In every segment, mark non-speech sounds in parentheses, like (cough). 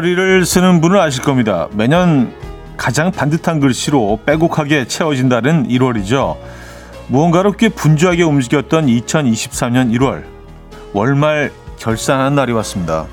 다이어리를 쓰는 분은 아실 겁니다. 매년 가장 반듯한 글씨로 빼곡하게 채워진다는 1월이죠. 무언가를 꽤 분주하게 움직였던 2023년 1월. 월말 결산한 날이 왔습니다.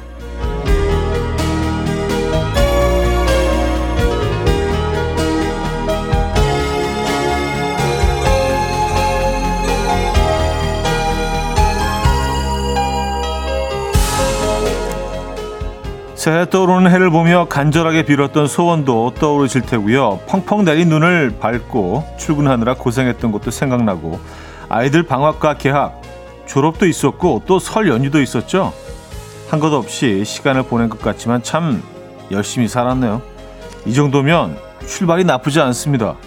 새해 떠오르는 해를 보며 간절하게 빌었던 소원도 떠오르실 테고요. 펑펑 내린 눈을 밟고 출근하느라 고생했던 것도 생각나고 아이들 방학과 개학, 졸업도 있었고 또 설 연휴도 있었죠. 한 것 없이 시간을 보낸 것 같지만 참 열심히 살았네요. 이 정도면 출발이 나쁘지 않습니다.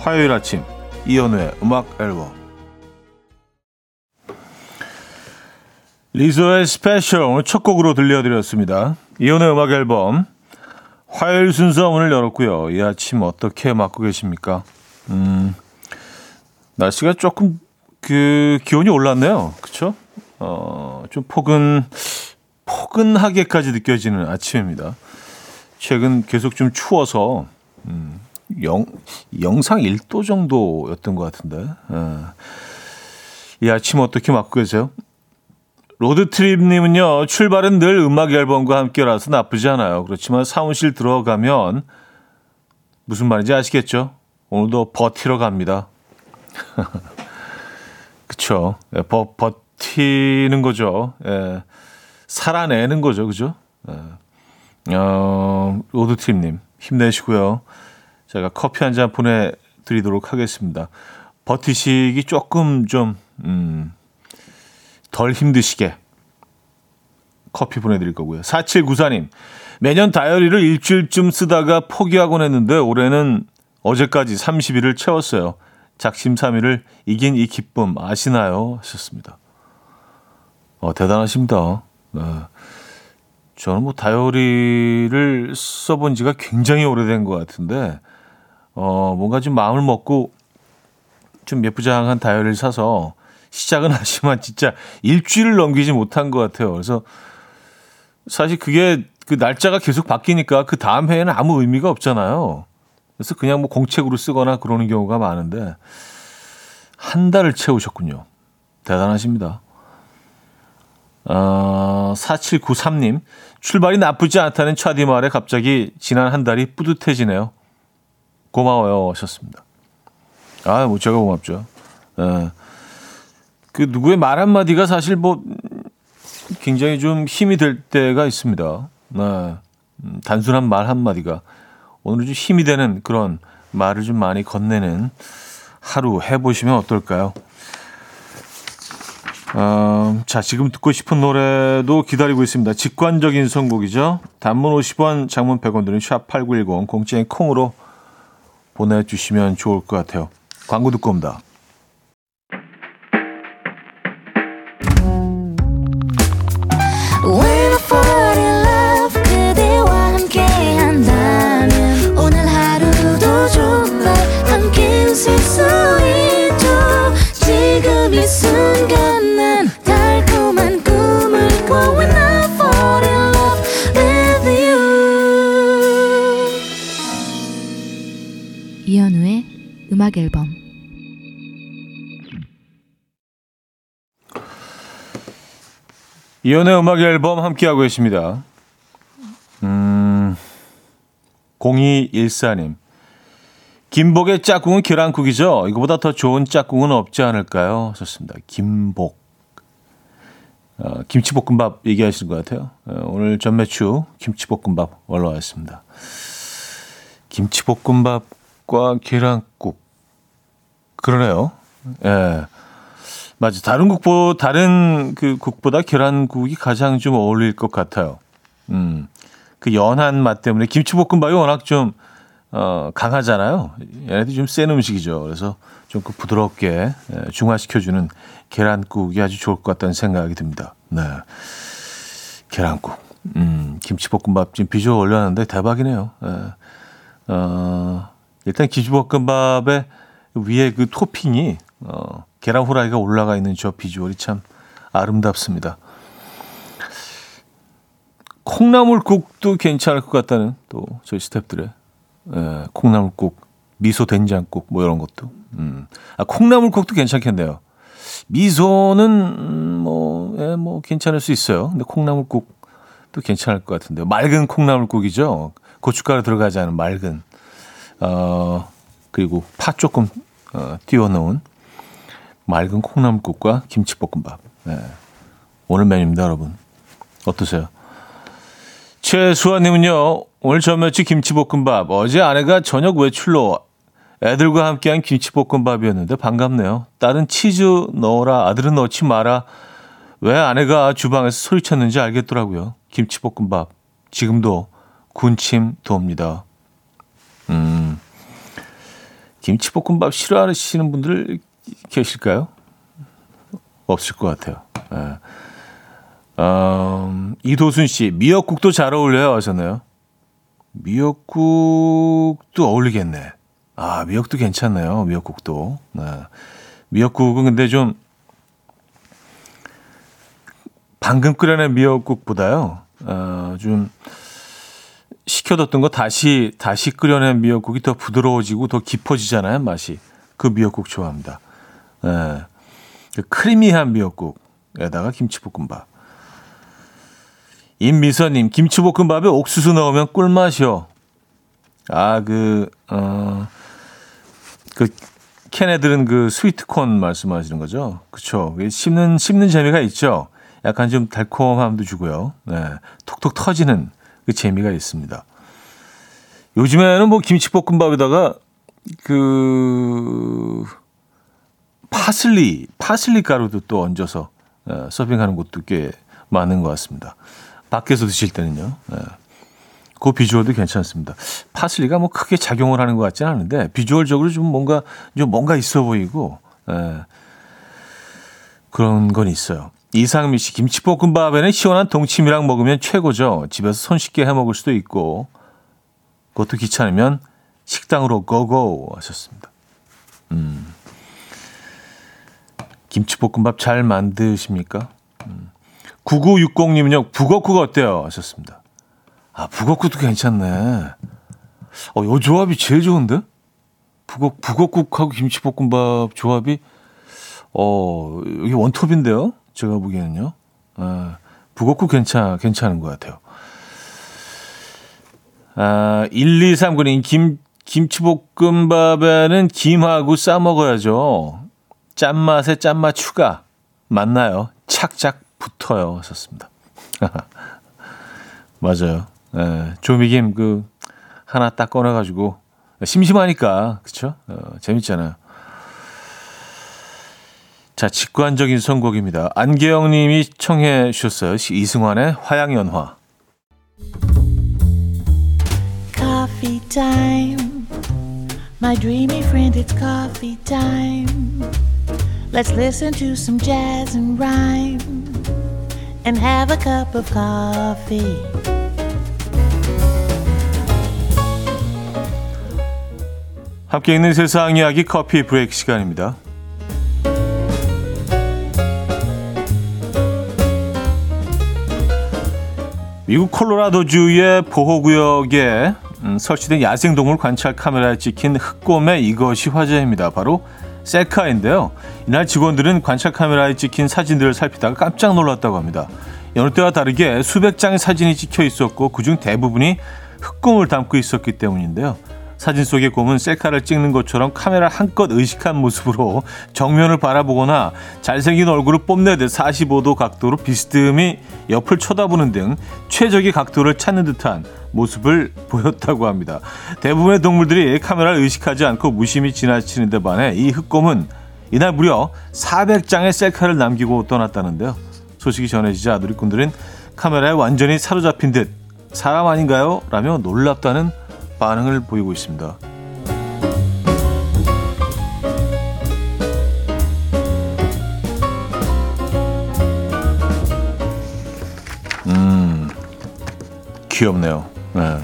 화요일 아침 이연우의 음악 앨범 리조의 스페셜 오늘 첫 곡으로 들려드렸습니다. 이현우의 음악 앨범 화요일 순서 오늘 열었고요. 이 아침 어떻게 맞고 계십니까? 음, 날씨가 조금 그 기온이 올랐네요. 그렇죠? 어, 좀 포근 포근하게까지 느껴지는 아침입니다. 최근 계속 좀 추워서 음, 영, 영상 1도 정도였던 것 같은데 예. 이 아침 어떻게 맞고 계세요? 로드트립님은요, 출발은 늘 음악 앨범과 함께라서 나쁘지 않아요. 그렇지만 사무실 들어가면 무슨 말인지 아시겠죠? 오늘도 버티러 갑니다. (laughs) 그쵸. 예, 버, 버티는 거죠. 예. 살아내는 거죠. 그죠? 예. 어, 로드트립님, 힘내시고요. 제가 커피 한 잔 보내드리도록 하겠습니다. 버티시기 조금 좀, 음, 덜 힘드시게 커피 보내드릴 거고요. 4794님, 매년 다이어리를 일주일쯤 쓰다가 포기하곤 했는데 올해는 어제까지 30일을 채웠어요. 작심삼일을 이긴 이 기쁨 아시나요? 하셨습니다. 어, 대단하십니다. 네. 저는 뭐 다이어리를 써본 지가 굉장히 오래된 것 같은데, 어, 뭔가 좀 마음을 먹고 좀 예쁘장한 다이어리를 사서 시작은 하지만 진짜 일주일을 넘기지 못한 것 같아요. 그래서 사실 그게 그 날짜가 계속 바뀌니까 그 다음 해에는 아무 의미가 없잖아요. 그래서 그냥 뭐 공책으로 쓰거나 그러는 경우가 많은데 한 달을 채우셨군요. 대단하십니다. 어, 4793님, 출발이 나쁘지 않다는 차디 말에 갑자기 지난 한 달이 뿌듯해지네요. 고마워요. 하셨습니다. 아, 뭐 제가 고맙죠. 예. 그 누구의 말 한마디가 사실 뭐 굉장히 좀 힘이 될 때가 있습니다. 네. 음, 단순한 말 한마디가 오늘 좀 힘이 되는 그런 말을 좀 많이 건네는 하루 해보시면 어떨까요? 어, 자, 지금 듣고 싶은 노래도 기다리고 있습니다. 직관적인 선곡이죠. 단문 50원, 장문 100원 드는 샵8910, 공짜인 콩으로 보내주시면 좋을 것 같아요. 광고 듣고 옵니다. 음악 앨범 이연의 음악 앨범 함께하고 계십니다. 음, 0214님. 김복의 짝꿍은 계란국이죠. 이거보다 더 좋은 짝꿍은 없지 않을까요? 좋습니다. 김복. 어, 김치볶음밥 얘기하시는 것 같아요. 어, 오늘 전매추 김치볶음밥 올라왔습니다. 김치볶음밥과 계란국. 그러네요. 예. 맞아. 다른 국보, 다른 그 국보다 계란국이 가장 좀 어울릴 것 같아요. 음. 그 연한 맛 때문에 김치볶음밥이 워낙 좀, 어, 강하잖아요. 얘네들이 좀 센 음식이죠. 그래서 좀 그 부드럽게 예, 중화시켜주는 계란국이 아주 좋을 것 같다는 생각이 듭니다. 네. 계란국. 음, 김치볶음밥 지금 비주얼 올렸는데 대박이네요. 예. 어, 일단 김치볶음밥에 위에 그 토핑이 어, 계란 후라이가 올라가 있는 저 비주얼이 참 아름답습니다. 콩나물국도 괜찮을 것 같다는 또 저희 스탭들의 예, 콩나물국, 미소 된장국 뭐 이런 것도. 음. 아, 콩나물국도 괜찮겠네요. 미소는 음, 뭐, 예, 뭐 괜찮을 수 있어요. 근데 콩나물국도 괜찮을 것 같은데 요. 맑은 콩나물국이죠. 고춧가루 들어가지 않은 맑은. 어, 그리고 파 조금 어, 띄워 놓은 맑은 콩나물국과 김치볶음밥. 예. 오늘 메뉴입니다, 여러분. 어떠세요? 최수아님은요, 오늘 저녁치 김치볶음밥. 어제 아내가 저녁 외출로 애들과 함께한 김치볶음밥이었는데 반갑네요. 딸은 치즈 넣어라, 아들은 넣지 마라. 왜 아내가 주방에서 소리쳤는지 알겠더라고요. 김치볶음밥. 지금도 군침 돕니다. 음, 김치볶음밥 싫어하시는 분들 계실까요? 없을 것 같아요. 네. 음, 이도순 씨, 미역국도 잘 어울려요 하셨나요? 미역국도 어울리겠네. 아, 미역도 괜찮네요. 미역국도. 네. 미역국은 근데 좀 방금 끓여낸 미역국보다요. 어, 좀 식혀뒀던 거 다시 다시 끓여낸 미역국이 더 부드러워지고 더 깊어지잖아요 맛이. 그 미역국 좋아합니다. 네. 그 크리미한 미역국에다가 김치볶음밥. 임미선님, 김치볶음밥에 옥수수 넣으면 꿀맛이요. 아, 그, 어, 그, 캔애들은 그 스위트콘 말씀하시는 거죠? 그쵸. 씹는, 씹는 재미가 있죠? 약간 좀 달콤함도 주고요. 네. 톡톡 터지는 그 재미가 있습니다. 요즘에는 뭐 김치볶음밥에다가 그, 파슬리, 파슬리 가루도 또 얹어서 어, 서빙하는 곳도 꽤 많은 것 같습니다. 밖에서 드실 때는요. 네. 그 비주얼도 괜찮습니다. 파슬리가 뭐 크게 작용을 하는 것 같지는 않은데 비주얼적으로 좀 뭔가 좀 뭔가 있어 보이고 네. 그런 건 있어요. 이상미 씨 김치볶음밥에는 시원한 동치미랑 먹으면 최고죠. 집에서 손쉽게 해 먹을 수도 있고 그것도 귀찮으면 식당으로 고고 하셨습니다. 음. 김치볶음밥 잘 만드십니까? 음. 9960님은요, 북어국 어때요? 하셨습니다. 아, 북어국도 괜찮네. 어, 요 조합이 제일 좋은데? 북어, 북어국하고 김치볶음밥 조합이, 어, 이게 원톱인데요? 제가 보기에는요. 아, 북어국 괜찮, 괜찮은 것 같아요. 아, 1239님, 김, 김치볶음밥에는 김하고 싸 먹어야죠. 짠맛에 짠맛 추가. 맞나요? 착착 붙어요. 하셨습니다. (laughs) 맞아요. 예, 조미김 그 하나 딱 꺼내가지고 심심하니까 그쵸? 어, 재밌잖아요. 자, 직관적인 선곡입니다. 안계영 님이 청해 주셨어요. 이승환의 화양연화. Coffee time. My dreamy friend, it's coffee time. Let's listen to some jazz and rhyme and have a cup of coffee. 함께 있는 세상 이야기 커피 브레이크 시간입니다. 미국 콜로라도주의 보호구역에 음, 설치된 야생동물 관찰 카메라에 찍힌 흑곰의 이것이 화제입니다. 바로 셀카인데요. 이날 직원들은 관찰 카메라에 찍힌 사진들을 살피다가 깜짝 놀랐다고 합니다. 여느 때와 다르게 수백 장의 사진이 찍혀 있었고 그중 대부분이 흑곰을 담고 있었기 때문인데요. 사진 속의 곰은 셀카를 찍는 것처럼 카메라 한껏 의식한 모습으로 정면을 바라보거나 잘생긴 얼굴을 뽐내듯 45도 각도로 비스듬히 옆을 쳐다보는 등 최적의 각도를 찾는 듯한 모습을 보였다고 합니다. 대부분의 동물들이 카메라를 의식하지 않고 무심히 지나치는 데 반해 이 흑곰은 이날 무려 400장의 셀카를 남기고 떠났다는데요. 소식이 전해지자 누리꾼들은 카메라에 완전히 사로잡힌 듯 사람 아닌가요? 라며 놀랍다는 반응을 보이고 있습니다. 음, 귀엽네요. 네.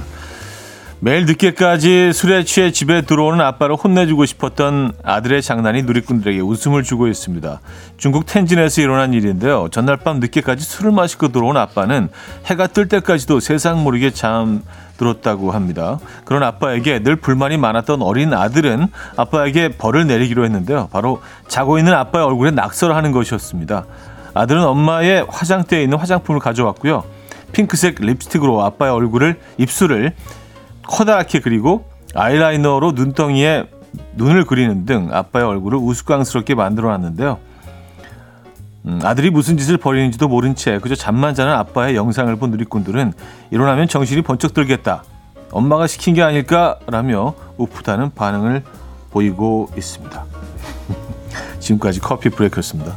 매일 늦게까지 술에 취해 집에 들어오는 아빠를 혼내주고 싶었던 아들의 장난이 누리꾼들에게 웃음을 주고 있습니다. 중국 텐진에서 일어난 일인데요. 전날 밤 늦게까지 술을 마시고 들어온 아빠는 해가 뜰 때까지도 세상 모르게 잠 들었다고 합니다. 그런 아빠에게 늘 불만이 많았던 어린 아들은 아빠에게 벌을 내리기로 했는데요. 바로 자고 있는 아빠의 얼굴에 낙서를 하는 것이었습니다. 아들은 엄마의 화장대에 있는 화장품을 가져왔고요. 핑크색 립스틱으로 아빠의 얼굴을 입술을 커다랗게 그리고 아이라이너로 눈덩이에 눈을 그리는 등 아빠의 얼굴을 우스꽝스럽게 만들어 놨는데요. 음, 아들이 무슨 짓을 벌이는지도 모른 채 그저 잠만 자는 아빠의 영상을 본 누리꾼들은 일어나면 정신이 번쩍 들겠다. 엄마가 시킨 게 아닐까라며 우프다는 반응을 보이고 있습니다. (laughs) 지금까지 커피 브레이크였습니다.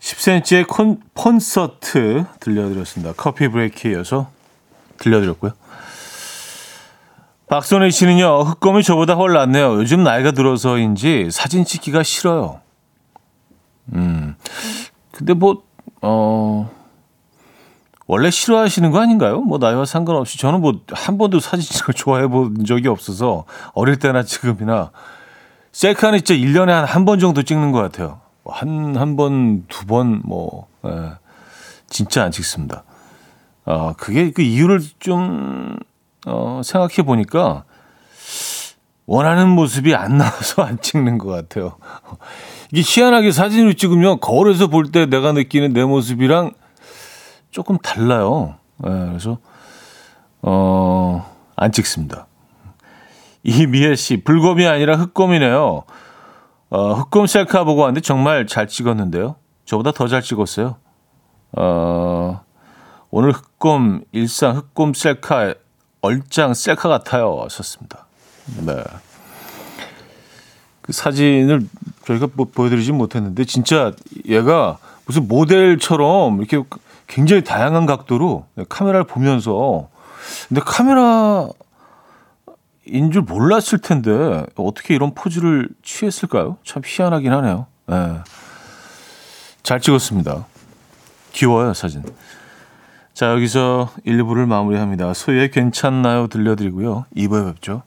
10cm의 콘, 콘서트 들려드렸습니다. 커피 브레이크에 이어서 들려드렸고요. 박선희 씨는요, 흑검이 저보다 훨 낫네요. 요즘 나이가 들어서인지 사진 찍기가 싫어요. 음. 근데 뭐, 어, 원래 싫어하시는 거 아닌가요? 뭐, 나이와 상관없이. 저는 뭐, 한 번도 사진 찍을 좋아해 본 적이 없어서, 어릴 때나 지금이나, 셀카는 진짜 1년에 한 한 번 정도 찍는 것 같아요. 한, 한 번, 두 번, 뭐, 예, 진짜 안 찍습니다. 어, 그게 그 이유를 좀, 어, 생각해 보니까 원하는 모습이 안 나와서 (laughs) 안 찍는 것 같아요. 이게 희한하게 사진을 찍으면 거울에서 볼 때 내가 느끼는 내 모습이랑 조금 달라요. 예, 그래서, 어, 안 찍습니다. 이미애 씨, 불검이 아니라 흑검이네요. 어, 흑검 셀카 보고 왔는데 정말 잘 찍었는데요. 저보다 더 잘 찍었어요. 어, 오늘 흑검 일상 흑검 셀카 얼짱 셀카 같아요. 썼습니다. 네. 그 사진을 저희가 뭐 보여드리진 못했는데 진짜 얘가 무슨 모델처럼 이렇게 굉장히 다양한 각도로 카메라를 보면서 근데 카메라 인 줄 몰랐을 텐데 어떻게 이런 포즈를 취했을까요? 참 희한하긴 하네요. 네. 잘 찍었습니다. 귀여워요 사진. 자 여기서 1, 부를 마무리합니다. 소유의 괜찮나요 들려드리고요. 2부에 뵙죠.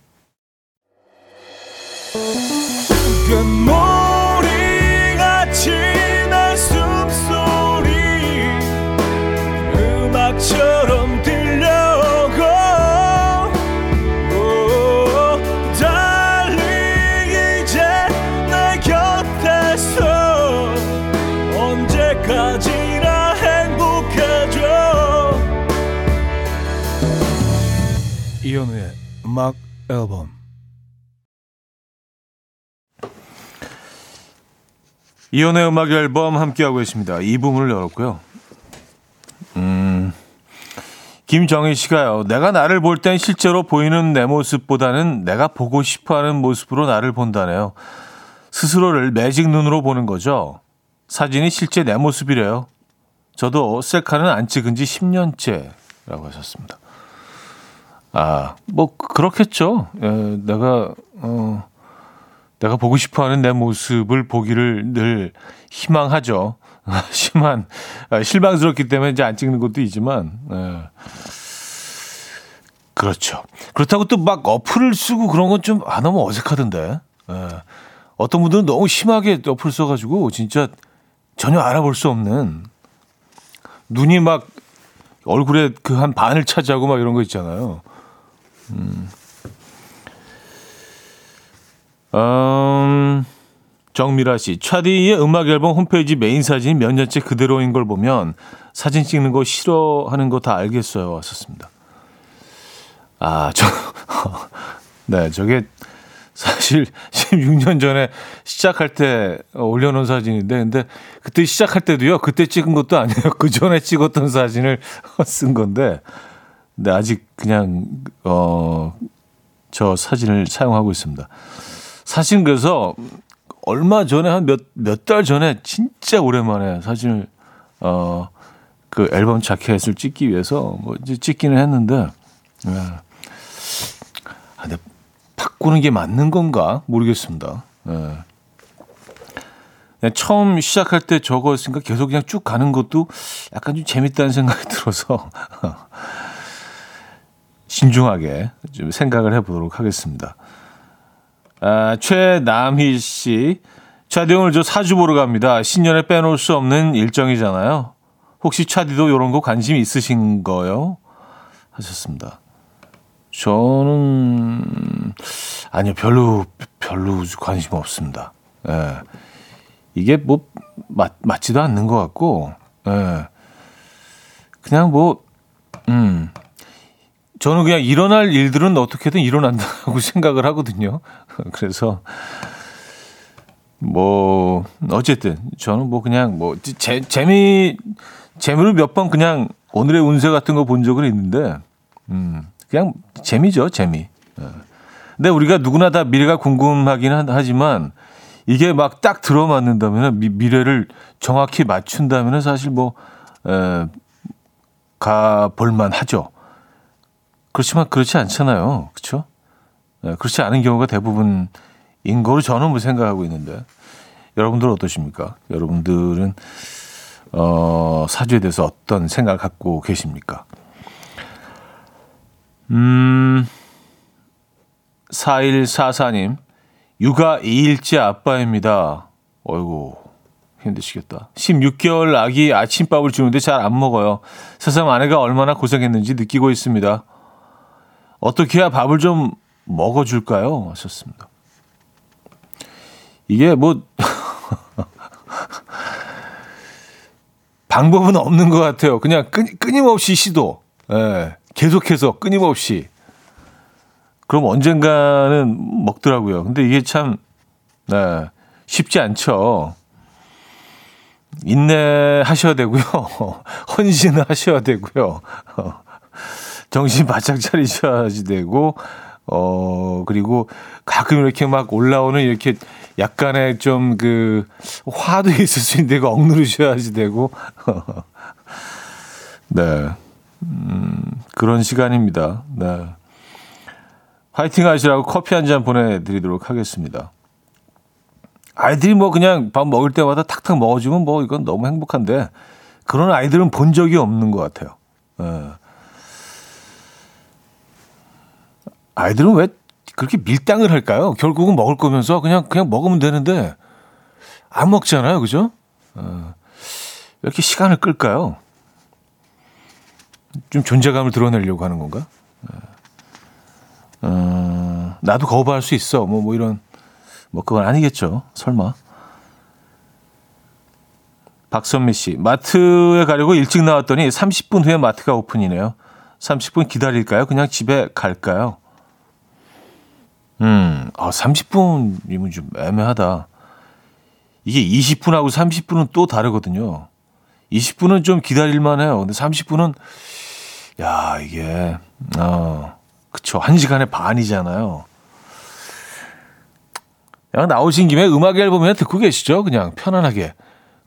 음악 앨범 이현우의 음악 앨범 함께하고 계십니다. 이 부분을 열었고요. 음, 김정희 씨가요. 내가 나를 볼 땐 실제로 보이는 내 모습보다는 내가 보고 싶어하는 모습으로 나를 본다네요. 스스로를 매직 눈으로 보는 거죠. 사진이 실제 내 모습이래요. 저도 셀카는 안 찍은 지 10년째라고 하셨습니다. 아, 뭐 그렇겠죠. 에, 예, 내가 어 내가 보고 싶어 하는 내 모습을 보기를 늘 희망하죠. (laughs) 심한 아, 실망스럽기 때문에 이제 안 찍는 것도 있지만 에. 예. 그렇죠. 그렇다고 또 막 어플을 쓰고 그런 건 좀 안 하면 어색하던데. 에. 예. 어떤 분들은 너무 심하게 어플 써가지고 진짜 전혀 알아볼 수 없는 눈이 막 얼굴에 그 한 반을 차지하고 막 이런 거 있잖아요. 음. 음, 정미라 씨, 차디의 음악 앨범 홈페이지 메인 사진이 몇 년째 그대로인 걸 보면 사진 찍는 거 싫어하는 거 다 알겠어요. 왔었습니다. 아, 저, (laughs) 네, 저게 사실 (laughs) 16년 전에 시작할 때 올려놓은 사진인데, 근데 그때 시작할 때도요, 그때 찍은 것도 아니에요. (laughs) 그 전에 찍었던 사진을 쓴 건데, 근데 아직 그냥 어 저 사진을 사용하고 있습니다. 사실 그래서 얼마 전에 한 몇 몇 달 전에 진짜 오랜만에 사진을 어 그 앨범 자켓을 찍기 위해서 뭐 이제 찍기는 했는데 네. 아, 근데 바꾸는 게 맞는 건가 모르겠습니다. 네. 그냥 처음 시작할 때 저거였으니까 계속 그냥 쭉 가는 것도 약간 좀 재밌다는 생각이 들어서 신중하게 좀 생각을 해보도록 하겠습니다. 아, 최남희 씨. 차디 오늘 저 사주 보러 갑니다. 신년에 빼놓을 수 없는 일정이잖아요. 혹시 차디도 이런 거 관심 있으신 거요? 하셨습니다. 저는 아니요 별로 별로 관심 없습니다. 예. 이게 뭐 맞, 맞지도 않는 것 같고, 예. 그냥 뭐, 음, 저는 그냥 일어날 일들은 어떻게든 일어난다고 (laughs) 생각을 하거든요. 그래서 뭐 어쨌든 저는 뭐 그냥 뭐 재, 재미 재미를 몇 번 그냥 오늘의 운세 같은 거 본 적은 있는데 음 그냥 재미죠 재미. 예. 근데 우리가 누구나 다 미래가 궁금하긴 하지만 이게 막 딱 들어맞는다면 미, 래를 정확히 맞춘다면 사실 뭐 에, 가볼만 하죠. 그렇지만 그렇지 않잖아요. 그렇죠? 네, 그렇지 않은 경우가 대부분인 거로 저는 뭐 생각하고 있는데 여러분들은 어떠십니까? 여러분들은 어, 사주에 대해서 어떤 생각을 갖고 계십니까? 음, 4144님, 육아 2일째 아빠입니다. 어이구, 힘드시겠다. 16개월 아기 아침밥을 주는데 잘 안 먹어요. 세상 아내가 얼마나 고생했는지 느끼고 있습니다. 어떻게 해야 밥을 좀 먹어줄까요? 하셨습니다. 이게 뭐, (laughs) 방법은 없는 것 같아요. 그냥 끊, 끊임없이 시도. 예, 계속해서 끊임없이. 그럼 언젠가는 먹더라고요. 근데 이게 참, 네, 쉽지 않죠. 인내하셔야 되고요. (laughs) 헌신을 하셔야 되고요. (laughs) 정신 바짝 차리셔야지 되고, 어, 그리고 가끔 이렇게 막 올라오는 이렇게 약간의 좀 그 화도 (laughs) 있을 수 있는데 그 억누르셔야지 되고, (laughs) 네. 음, 그런 시간입니다. 네. 화이팅 하시라고 커피 한 잔 보내드리도록 하겠습니다. 아이들이 뭐 그냥 밥 먹을 때마다 탁탁 먹어주면 뭐 이건 너무 행복한데 그런 아이들은 본 적이 없는 것 같아요. 네. 아이들은 왜 그렇게 밀당을 할까요? 결국은 먹을 거면서 그냥 그냥 먹으면 되는데 안 먹잖아요, 그죠? 어, 왜 이렇게 시간을 끌까요? 좀 존재감을 드러내려고 하는 건가? 어, 나도 거부할 수 있어. 뭐, 뭐 이런, 뭐 그건 아니겠죠. 설마. 박선미 씨, 마트에 가려고 일찍 나왔더니 30분 후에 마트가 오픈이네요. 30분 기다릴까요? 그냥 집에 갈까요? 음, 아, 30분이면 좀 애매하다. 이게 20분하고 30분은 또 다르거든요. 20분은 좀 기다릴만 해요. 근데 30분은, 야, 이게, 어, 그쵸. 1시간에 반이잖아요. 그냥 나오신 김에 음악 앨범이나 듣고 계시죠? 그냥 편안하게.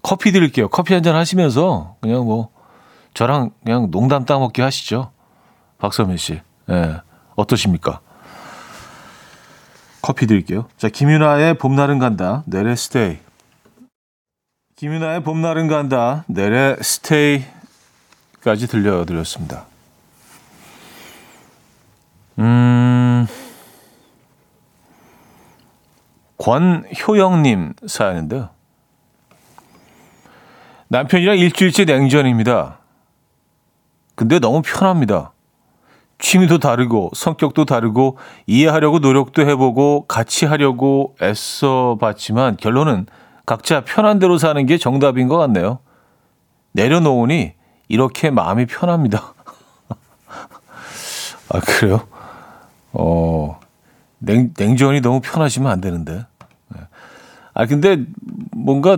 커피 드릴게요. 커피 한 잔 하시면서 그냥 뭐, 저랑 그냥 농담 따먹기 하시죠. 박서민 씨. 예. 네. 어떠십니까? 커피 드릴게요. 자, 김윤아의 봄날은 간다. 내래 스테이. 김윤아의 봄날은 간다. 내래 스테이까지 들려드렸습니다. 음, 권효영님 사연인데요. 남편이랑 일주일째 냉전입니다. 근데 너무 편합니다. 취미도 다르고 성격도 다르고 이해하려고 노력도 해보고 같이 하려고 애써 봤지만 결론은 각자 편한 대로 사는 게 정답인 것 같네요. 내려놓으니 이렇게 마음이 편합니다. (laughs) 아, 그래요? 어, 냉, 냉전이 너무 편하시면 안 되는데. 네. 아, 근데 뭔가,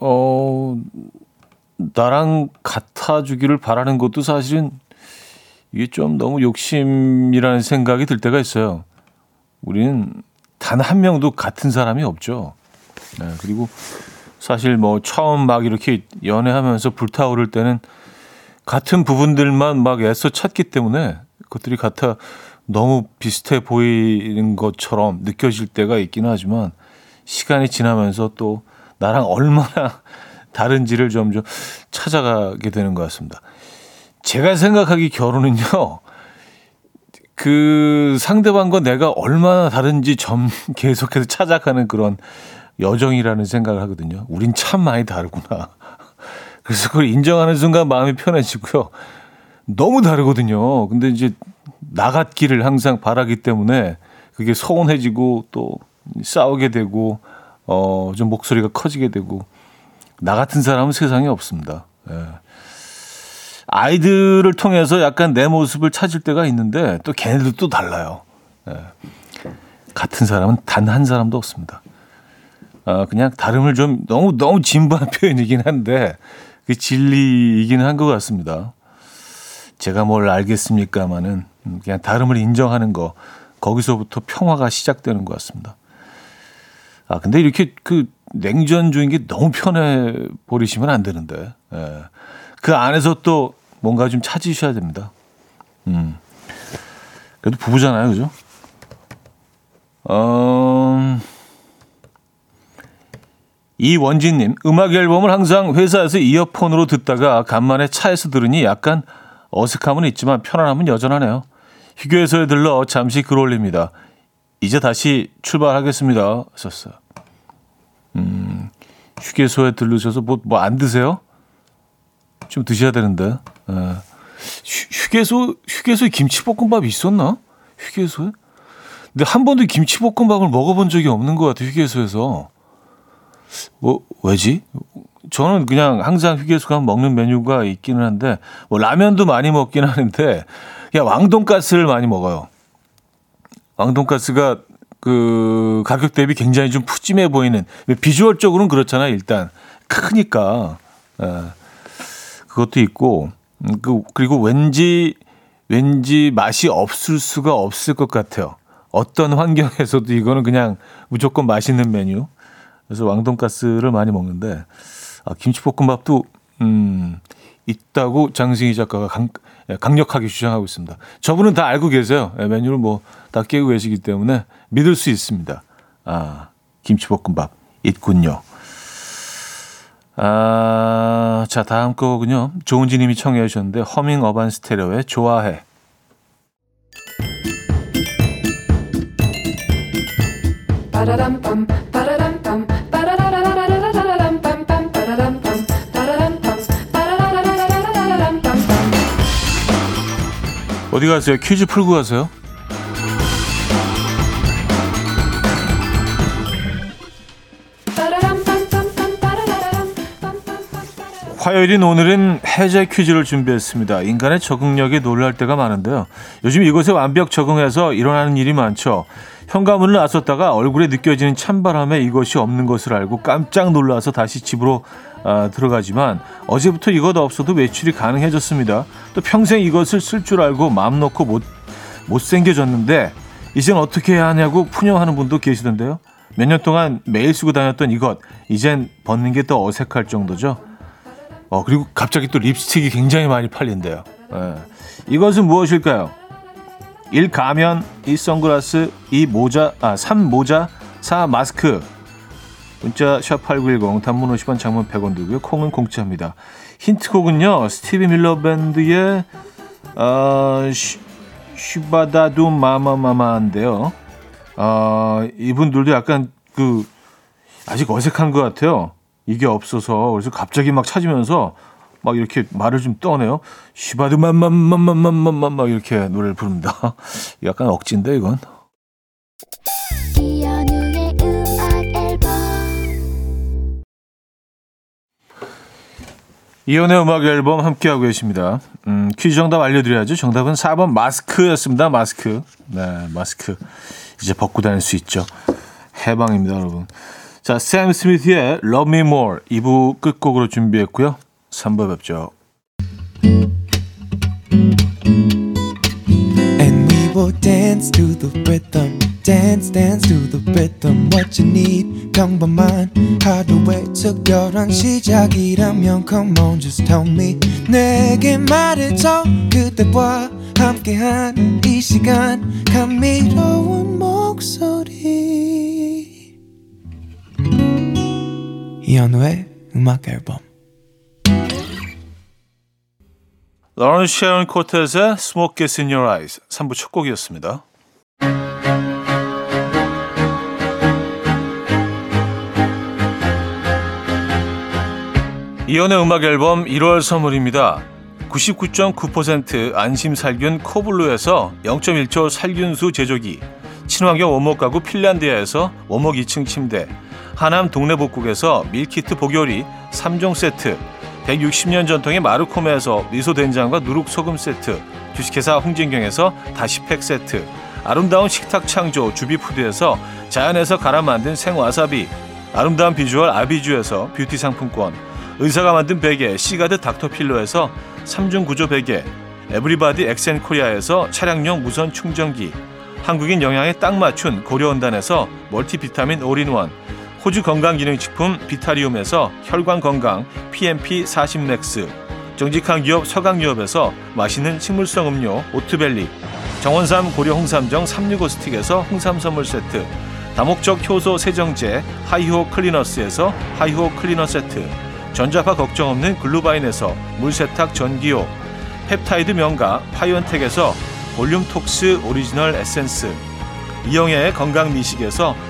어, 나랑 같아주기를 바라는 것도 사실은 이게 좀 너무 욕심이라는 생각이 들 때가 있어요. 우리는 단 한 명도 같은 사람이 없죠. 네, 그리고 사실 뭐 처음 막 이렇게 연애하면서 불타오를 때는 같은 부분들만 막 애써 찾기 때문에 그것들이 같아 너무 비슷해 보이는 것처럼 느껴질 때가 있긴 하지만 시간이 지나면서 또 나랑 얼마나 (laughs) 다른지를 좀, 좀 찾아가게 되는 것 같습니다. 제가 생각하기 결혼은요, 그 상대방과 내가 얼마나 다른지 점 (laughs) 계속해서 찾아가는 그런 여정이라는 생각을 하거든요. 우린 참 많이 다르구나. (laughs) 그래서 그걸 인정하는 순간 마음이 편해지고요. 너무 다르거든요. 근데 이제 나갔기를 항상 바라기 때문에 그게 서운해지고 또 싸우게 되고 어 좀 목소리가 커지게 되고 나 같은 사람은 세상에 없습니다. 예. 아이들을 통해서 약간 내 모습을 찾을 때가 있는데 또 걔네들도 또 달라요. 예. 같은 사람은 단 한 사람도 없습니다. 아, 그냥 다름을 좀 너무 너무 진부한 (laughs) 표현이긴 한데 그 진리이긴 한 것 같습니다. 제가 뭘 알겠습니까마는 그냥 다름을 인정하는 거 거기서부터 평화가 시작되는 것 같습니다. 아 근데 이렇게 그 냉전주의인 게 너무 편해 버리시면 안 되는데 예. 그 안에서 또 뭔가 좀 찾으셔야 됩니다. 음 그래도 부부잖아요, 그죠? 어. 이원진님, 음악 앨범을 항상 회사에서 이어폰으로 듣다가 간만에 차에서 들으니 약간 어색함은 있지만 편안함은 여전하네요. 휴게소에 들러 잠시 글 올립니다. 이제 다시 출발하겠습니다. 썼어요. 음, 휴게소에 들르셔서 뭐, 뭐 안 드세요? 좀 드셔야 되는데. 에. 예. 휴, 휴게소, 휴게소에 김치볶음밥이 있었나? 휴게소에? 근데 한 번도 김치볶음밥을 먹어본 적이 없는 것 같아요, 휴게소에서. 뭐 왜지? 저는 그냥 항상 휴게소 가면 먹는 메뉴가 있기는 한데 뭐 라면도 많이 먹긴 하는데 그냥 왕돈가스를 많이 먹어요. 왕돈가스가 그 가격 대비 굉장히 좀 푸짐해 보이는 비주얼적으로는 그렇잖아요. 일단 크니까 예. 그것도 있고 음, 그 그리고 왠지 왠지 맛이 없을 수가 없을 것 같아요. 어떤 환경에서도 이거는 그냥 무조건 맛있는 메뉴. 그래서 왕돈가스를 많이 먹는데 아, 김치볶음밥도 음, 있다고 장승희 작가가 강, 예, 강력하게 주장하고 있습니다. 저분은 다 알고 계세요. 예, 메뉴를 뭐 다 깨고 계시기 때문에 믿을 수 있습니다. 아, 김치볶음밥 있군요. 아, 자, 다음 거군요. 조은지 님이 청해 주셨는데 허밍 어반 스테레오의 좋아해. 어디 가세요? 퀴즈 풀고 가세요? 화요일인 오늘은 해제 퀴즈를 준비했습니다. 인간의 적응력이 놀랄 때가 많은데요. 요즘 이곳에 완벽 적응해서 일어나는 일이 많죠. 현관문을 나섰다가 얼굴에 느껴지는 찬바람에 이것이 없는 것을 알고 깜짝 놀라서 다시 집으로 아, 들어가지만 어제부터 이것 없어도 외출이 가능해졌습니다. 또 평생 이것을 쓸 줄 알고 마음 놓고 못 못생겨졌는데 이젠 어떻게 해야 하냐고 푸념하는 분도 계시던데요. 몇 년 동안 매일 쓰고 다녔던 이것 이젠 벗는 게 더 어색할 정도죠. 어 그리고 갑자기 또 립스틱이 굉장히 많이 팔린대요. 예. 이것은 무엇일까요? 1. 가면 2. 선글라스 2. 모자 아 3. 모자 4. 마스크 문자 샵8910 단문 50원 장문 100원 들고요. 콩은 공짜입니다. 힌트곡은요. 스티비 밀러 밴드의 어, 슈바다두 마마마마인데요. 어, 이분들도 약간 그 아직 어색한 것 같아요. 이게 없어서 그래서 갑자기 막 찾으면서 막 이렇게 말을 좀 떠내요. 맘맘맘맘맘맘 막 이렇게 노래를 부릅니다. (laughs) 약간 억지인데 이건. 이연의 음악 앨범 함께하고 계십니다. 음, 퀴즈 정답 알려드려야죠. 정답은 4번 마스크였습니다. 마스크. 네, 마스크. 이제 벗고 다닐 수 있죠. 해방입니다, 여러분. 자, 샘 스미스의 Love Me More 2부 끝곡으로 준비했고요. 3부 뵙죠. Dance to the rhythm. dance dance to the rhythm what you need 평범한 하루의 특별한 시작이라면 come on just tell me 내게 말해줘 그대와 함께한 이 시간 감미로운 목소리 이현우의 음악 앨범 러런 쉐런 코테즈의 Smoke Gets in Your Eyes 3부 첫 곡이었습니다. 이현우의 음악 앨범 1월 선물입니다. 99.9% 안심 살균 코블루에서 0.1초 살균수 제조기 친환경 원목 가구 핀란디아에서 원목 2층 침대 하남 동네복국에서 밀키트 복요리 3종 세트 160년 전통의 마르코메에서 미소된장과 누룩소금 세트 주식회사 홍진경에서 다시팩 세트 아름다운 식탁 창조 주비푸드에서 자연에서 갈아 만든 생와사비 아름다운 비주얼 아비주에서 뷰티 상품권 의사가 만든 베개 시가드 닥터필로에서 3중 구조 베개 에브리바디 엑센코리아에서 차량용 무선 충전기 한국인 영양에 딱 맞춘 고려원단에서 멀티비타민 올인원 호주 건강기능식품 비타리움에서 혈관건강 PMP 40 맥스 정직한 기업 서강유업에서 맛있는 식물성 음료 오트벨리 정원삼 고려 홍삼정 365스틱에서 홍삼 선물 세트 다목적 효소 세정제 하이호 클리너스에서 하이호 클리너 세트 전자파 걱정 없는 글루바인에서 물세탁 전기요 펩타이드 명가 파이언텍에서 볼륨톡스 오리지널 에센스 이영애의 건강미식에서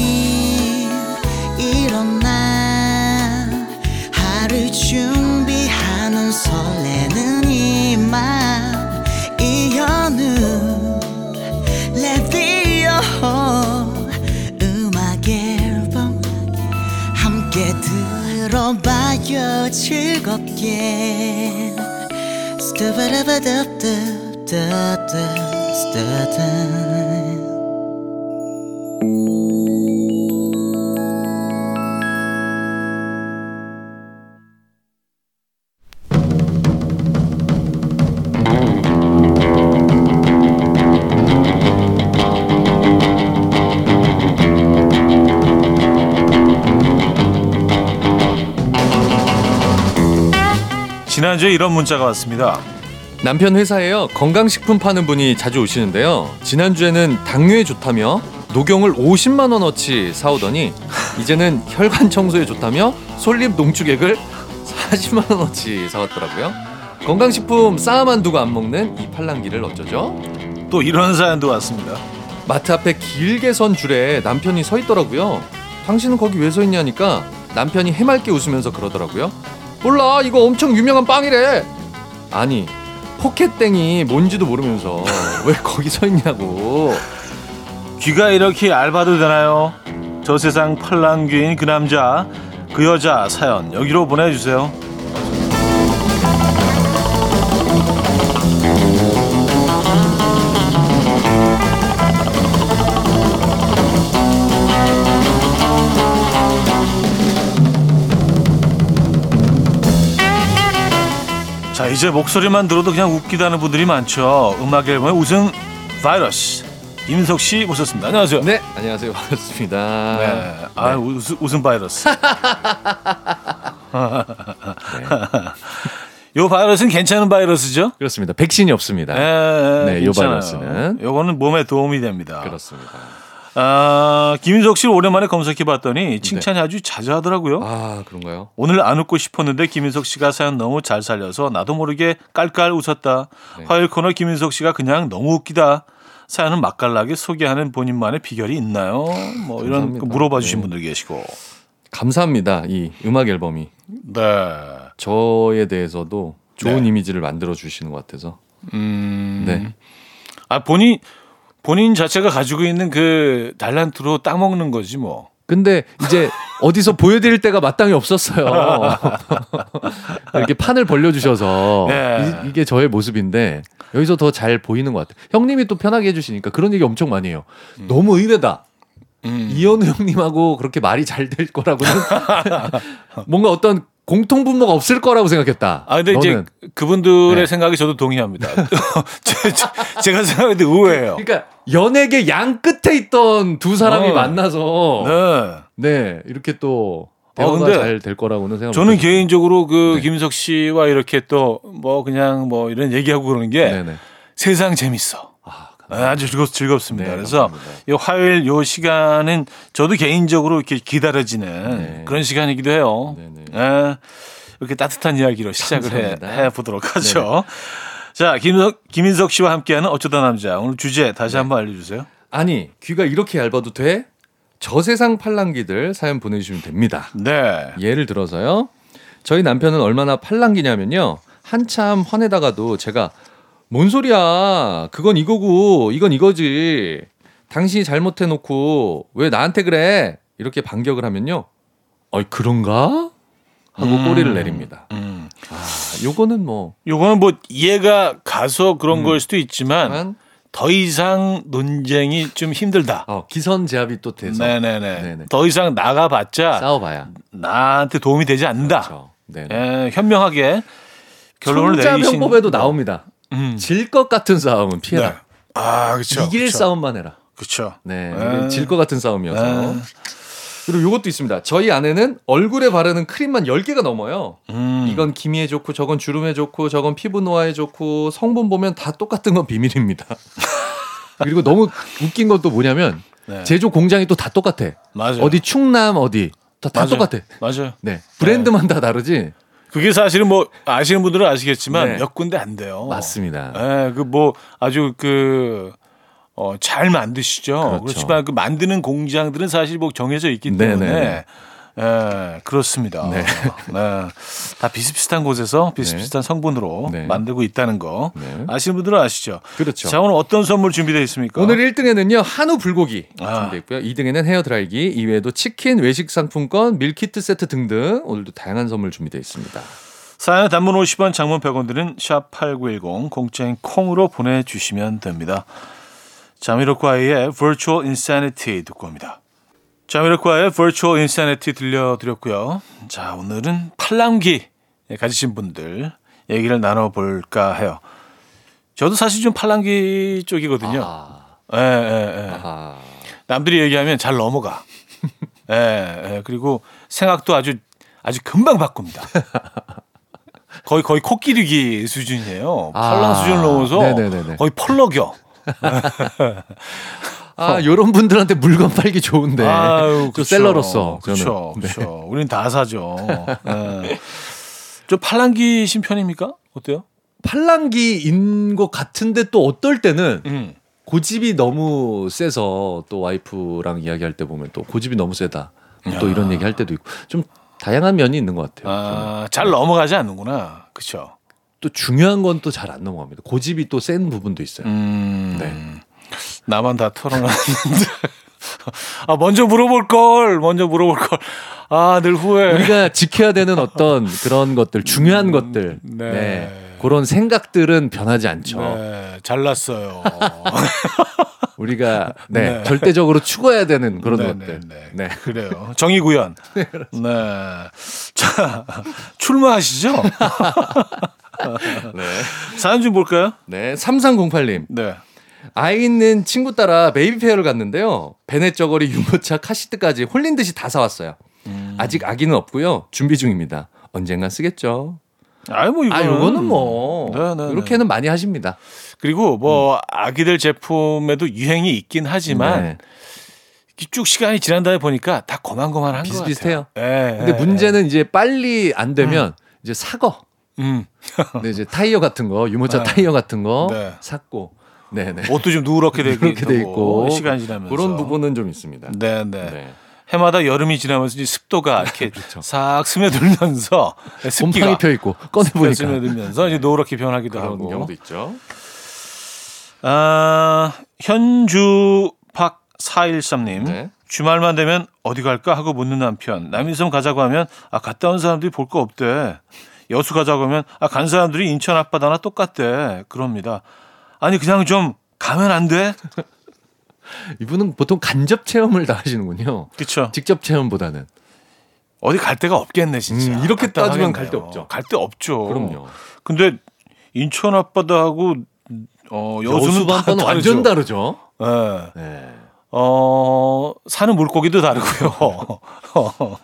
지난주에 이런 문자가 왔습니다. 남편 회사에요. 건강식품 파는 분이 자주 오시는데요. 지난주에는 당뇨에 좋다며 녹용을 50만 원어치 사오더니 이제는 혈관 청소에 좋다며 솔잎 농축액을 40만 원어치 사왔더라고요. 건강식품 쌓아만 두고 안 먹는 이 팔랑기를 어쩌죠? 또 이런 사연도 왔습니다. 마트 앞에 길게 선 줄에 남편이 서 있더라고요. 당신은 거기 왜 서 있냐니까 남편이 해맑게 웃으면서 그러더라고요 몰라 이거 엄청 유명한 빵이래. 아니 포켓땡이 뭔지도 모르면서 왜 거기 서 있냐고 귀가 이렇게 얇아도 되나요? 저 세상 팔랑귀인 그 남자, 그 여자 사연 여기로 보내주세요. 이제 목소리만 들어도 그냥 웃기다는 분들이 많죠. 음악 앨범의 우승 바이러스 임석 씨 모셨습니다. 안녕하세요. 네 안녕하세요 (laughs) 반갑습니다 네. 아, 웃음, 웃음 바이러스. (laughs) 요 바이러스는 괜찮은 바이러스죠? 그렇습니다 백신이 없습니다 네, 네, 요 괜찮아요. 바이러스는. 요거는 몸에 도움이 됩니다. 그렇습니다 아, 김인석 씨 오랜만에 검색해 봤더니 칭찬이 아주 자주 하더라고요. 아 그런가요 오늘 안 웃고 싶었는데 김인석 씨가 사연 너무 잘 살려서 나도 모르게 깔깔 웃었다. 네. 화요일 코너 김인석 씨가 그냥 너무 웃기다. 사연은 맛깔나게 소개하는 본인만의 비결이 있나요? 뭐 이런 감사합니다. 물어봐 주신 네. 분들 계시고. 감사합니다 이 음악 앨범이 네. 저에 대해서도 좋은 네. 이미지를 만들어 주시는 것 같아서 음. 네 아 본인 본인 자체가 가지고 있는 그 달란트로 딱 먹는 거지 뭐. 근데 이제 어디서 보여드릴 때가 마땅히 없었어요. (laughs) 이렇게 판을 벌려주셔서 네. 이, 게 저의 모습인데 여기서 더 잘 보이는 것 같아요. 형님이 또 편하게 해주시니까 그런 얘기 엄청 많이 해요. 너무 의외다. 음. 이현우 형님하고 그렇게 말이 잘 될 거라고는 (laughs) 뭔가 어떤 공통 분모가 없을 거라고 생각했다. 아 근데 너는. 이제 그분들의 네. 생각이 저도 동의합니다. (laughs) 제, 제가 생각할 때 의외예요. 그러니까 연예계 양 끝에 있던 두 사람이 어. 만나서 네. 네. 이렇게 또 아, 대화가 근데 잘될 거라고는 생각. 저는 못했어요. 개인적으로 그 네. 김인석 씨와 이렇게 또 뭐 그냥 뭐 이런 얘기하고 그러는 게 네네. 세상 재밌어. 아, 네, 아주 즐겁, 즐겁습니다. 네, 그래서 감사합니다. 이 화요일 요 시간은 저도 개인적으로 이렇게 기다려지는 네. 그런 시간이기도 해요. 네 네. 예, 이렇게 따뜻한 이야기로 시작을 해, 감사합니다. 해 보도록 하죠. 자, 김석, 김인석 씨와 함께하는 어쩌다 남자. 오늘 주제 다시 한번 알려주세요. 아니 귀가 이렇게 얇아도 돼? 저세상 팔랑기들 사연 보내주시면 됩니다. 네. 예를 들어서요. 저희 남편은 얼마나 팔랑기냐면요. 한참 화내다가도 제가 뭔 소리야. 그건 이거고 이건 이거지. 당신이 잘못해놓고 왜 나한테 그래? 이렇게 반격을 하면요. 어이 그런가? 하고 음. 꼬리를 내립니다. 음. 아, 요거는 뭐 요거는 뭐 이해가 가서 그런 음. 걸 수도 있지만 한더 이상 논쟁이 좀 힘들다. 어, 기선 제압이 또 돼서 네네네. 네네. 더 이상 나가봤자 싸워봐야. 나한테 도움이 되지 않는다. 그렇죠. 네. 예, 현명하게 결론을 내리신. 총자병법에도 나옵니다. 음. 질것 같은 싸움은 피해라. 네. 아, 그렇죠. 이길 싸움만 해라. 그렇죠. 네, 네. 질 것 같은 싸움이어서. 네. 그리고 요것도 있습니다. 저희 아내는 얼굴에 바르는 크림만 10개가 넘어요. 음. 이건 기미에 좋고 저건 주름에 좋고 저건 피부 노화에 좋고 성분 보면 다 똑같은 건 비밀입니다. (laughs) 그리고 너무 웃긴 건또 뭐냐면 네. 제조 공장이 또 다 똑같아. 맞아요. 어디 충남 어디 다, 다 맞아요. 똑같아. 맞아요. 네. 브랜드만 다 다르지. 그게 사실은 뭐 아시는 분들은 아시겠지만 네. 몇 군데 안 돼요. 맞습니다. 예, 그 뭐 아주 그 어, 잘 만드시죠. 그렇죠. 그렇지만 그 만드는 공장들은 사실 뭐 정해져 있기 네네네. 때문에 예, 그렇습니다. 네. (laughs) 네. 다 비슷비슷한 곳에서 비슷비슷한 성분으로 네. 만들고 있다는 거 네. 아시는 분들은 아시죠. 그렇죠. 자 오늘 어떤 선물 준비되어 있습니까? 오늘 1등에는요 한우 불고기 아. 준비되어 있고요. 2등에는 헤어 드라이기, 이외에도 치킨, 외식 상품권, 밀키트 세트 등등 오늘도 다양한 선물 준비되어 있습니다. 사연의 단문 50원, 장문 100원 드는 샵8910 공짜인 콩으로 보내 주시면 됩니다. 자미로과의 Virtual Insanity 듣고 옵니다. 자미로과의 Virtual Insanity 들려드렸고요. 자 오늘은 팔랑귀 가지신 분들 얘기를 나눠볼까 해요. 저도 사실 좀 팔랑귀 쪽이거든요. 아, 예, 예, 예. 아하. 남들이 얘기하면 잘 넘어가. (laughs) 예, 예. 그리고 생각도 아주 아주 금방 바꿉니다. (laughs) 거의 거의 코끼리기 수준이에요. 아, 팔랑 수준을 넘어서 네네네네. 거의 펄럭여. 아, 요런 분들한테 물건 팔기 좋은데. 아유, 저. 셀러로서 저는. 그렇죠, 네. 그렇죠. 우린 다 사죠. 예. 좀 팔랑귀신 편입니까? 어때요? 팔랑귀인 것 같은데 또 어떨 때는 음. 고집이 너무 세서 또 와이프랑 이야기할 때 보면 또 고집이 너무 세다. 또 이런 얘기 할 때도 있고 좀 다양한 면이 있는 것 같아요. 아, 잘 넘어가지 않는구나. 그렇죠. 또 중요한 건 또 잘 안 넘어갑니다. 고집이 또 센 부분도 있어요. 음. 네. 나만 다 털어놨는데. (laughs) 아, 먼저 물어볼 걸. 먼저 물어볼 걸. 아, 늘 후회. 우리가 지켜야 되는 어떤 그런 것들, 중요한 것들, 네. 네. 그런 생각들은 변하지 않죠. 네, 잘났어요. (laughs) 우리가 네, 네. 절대적으로 추구해야 되는 그런 네, 것들. 네, 네. 네. 그래요. 정의 구현. (laughs) 네. 자, 출발하시죠? (laughs) 네. 사연 좀 볼까요? 네. 3308님. 네. 아이 있는 친구 따라 베이비 페어를 갔는데요. 배냇저고리 유모차 카시트까지 홀린 듯이 다 사왔어요. 음. 아직 아기는 없고요. 준비 중입니다. 언젠간 쓰겠죠. 아이, 뭐, 아, 이거는. 요거는 뭐 네, 네, 이렇게는 많이 하십니다. 그리고 뭐, 아기들 제품에도 유행이 있긴 하지만, 네. 쭉 시간이 지난 다음에 보니까 다 고만고만한 같아요. 비슷비슷해요. 예, 근데 예, 문제는 이제 빨리 안 되면 이제 사거. 예. 음. 네, 이제 타이어 같은 거, 유모차 네. 타이어 같은 거 네. 샀고. 네, 네. 옷도 좀 누렇게 되고 그렇게 돼 있고 시간 지나면서 그런 부분은 좀 있습니다. 네, 네. 네. 해마다 여름이 지나면서 이제 습도가 (laughs) 이렇게 그렇죠. 싹 스며들면서 습기가 곰팡이 펴 있고 꺼내 보니까 스며들면서 이제 노랗게 변하기도 하고. 경우도 있죠. 아, 현주 박 413님. 네. 주말만 되면 어디 갈까 하고 묻는 남편. 남인섬 가자고 하면 아 갔다 온 사람들이 볼 거 없대. 여수 가자고 하면 아 간 사람들이 인천 앞바다나 똑같대. 그럽니다. 아니 그냥 좀 가면 안 돼? (laughs) 이분은 보통 간접 체험을 다 하시는군요. 그렇죠. 직접 체험보다는. 어디 갈 데가 없겠네 진짜. 음, 이렇게 따지면 답답하겠네요. 갈데 없죠. 갈 데 없죠. 그럼요. 근데 인천 앞바다하고 어, 여수는 다 여수반바는 다르죠. 완전 다르죠. 예. 네. 어, 사는 물고기도 다르고요. (laughs)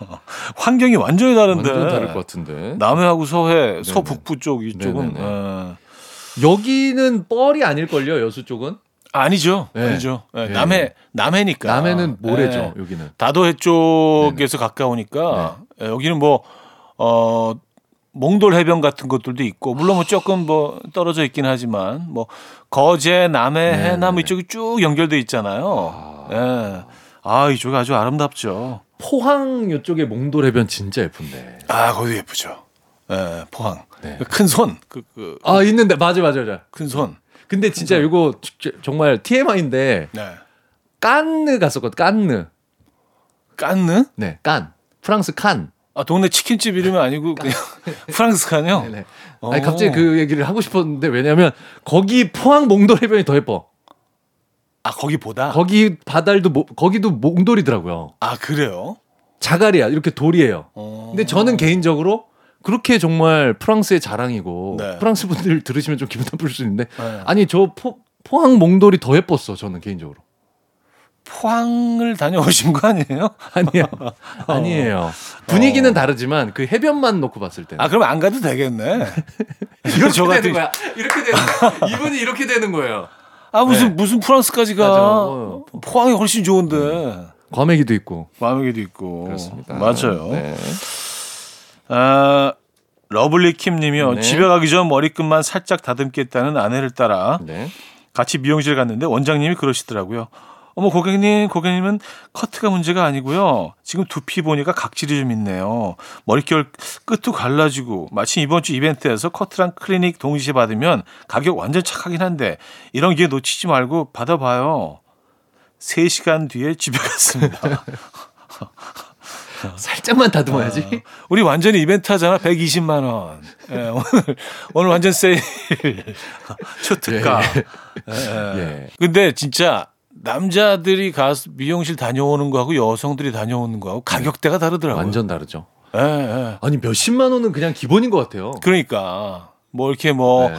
환경이 완전히 다른데. 완전 다를 것 같은데. 남해하고 서해, 서북부 쪽 이쪽은. 예. 여기는 뻘이 아닐걸요, 여수 쪽은? 아니죠. 네. 아니죠. 예, 네. 남해 남해니까. 남해는 모래죠, 예. 여기는. 다도해 쪽에서 가까우니까 예, 여기는 뭐 어, 몽돌 해변 같은 것들도 있고 물론 뭐 조금 뭐 떨어져 있긴 하지만 뭐 거제, 남해, 네, 해남 네. 이쪽이 쭉 연결돼 있잖아요. 예. 아, 이쪽이 아주 아름답죠. 포항 이쪽에 몽돌 해변 진짜 예쁜데. 아, 거기 예쁘죠. 예, 포항. 네. 그큰 손. 그, 그, 아, 있는데. 맞아, 맞아, 맞아. 큰 손. 근데 진짜 이거 주- 정말 TMI인데 네. 깐느 갔었거든. 깐느. 깐느? 네, 깐. 프랑스 칸. 아, 동네 치킨집 이름이 아니고 그냥 (laughs) 프랑스 칸이요? 네네. 어. 아니 갑자기 그 얘기를 하고 싶었는데 왜냐면 거기 포항 몽돌 해변이 더 예뻐. 아, 거기보다? 거기 바다도 모- 거기도 몽돌이더라고요. 아, 그래요? 자갈이야. 이렇게 돌이에요. 어. 근데 저는 개인적으로 그렇게 정말 프랑스의 자랑이고 네. 프랑스 분들 들으시면 좀 기분 나쁠 수 있는데 네. 아니 저 포, 포항 몽돌이 더 예뻤어 저는 개인적으로 포항을 다녀오신 거 아니에요? (laughs) 아니요 아니에요 분위기는 다르지만 그 해변만 놓고 봤을 때 아, 그럼 안 가도 되겠네. (laughs) 이렇게 저 되는 같은- 거야 이렇게 되는 거야 (laughs) 이분이 이렇게 되는 거예요 아, 무슨, 네. 무슨 프랑스까지 가. 어. 포항이 훨씬 좋은데. 과메기도 있고 마음에도 있고. 그렇습니다 맞아요. 네. 아, 러블리 킴 님이요. 네. 집에 가기 전 머리끝만 살짝 다듬겠다는 아내를 따라 네. 같이 미용실 갔는데 원장님이 그러시더라고요. 어머 고객님, 고객님은 커트가 문제가 아니고요. 지금 두피 보니까 각질이 좀 있네요. 머릿결 끝도 갈라지고 마침 이번 주 이벤트에서 커트랑 클리닉 동시에 받으면 가격 완전 착하긴 한데 이런 기회 놓치지 말고 받아봐요. 3시간 뒤에 집에 갔습니다. (laughs) 살짝만 다듬어야지 우리 완전히 이벤트 하잖아. 120만 원. 예, 오늘 오늘 완전 세일. (laughs) 초특가. 예. 예. 근데 진짜 남자들이 가서 미용실 다녀오는 거하고 여성들이 다녀오는 거하고 가격대가 다르더라고요. 완전 다르죠 예, 예. 아니 몇십만 원은 그냥 기본인 것 같아요 그러니까 뭐 이렇게 뭐좀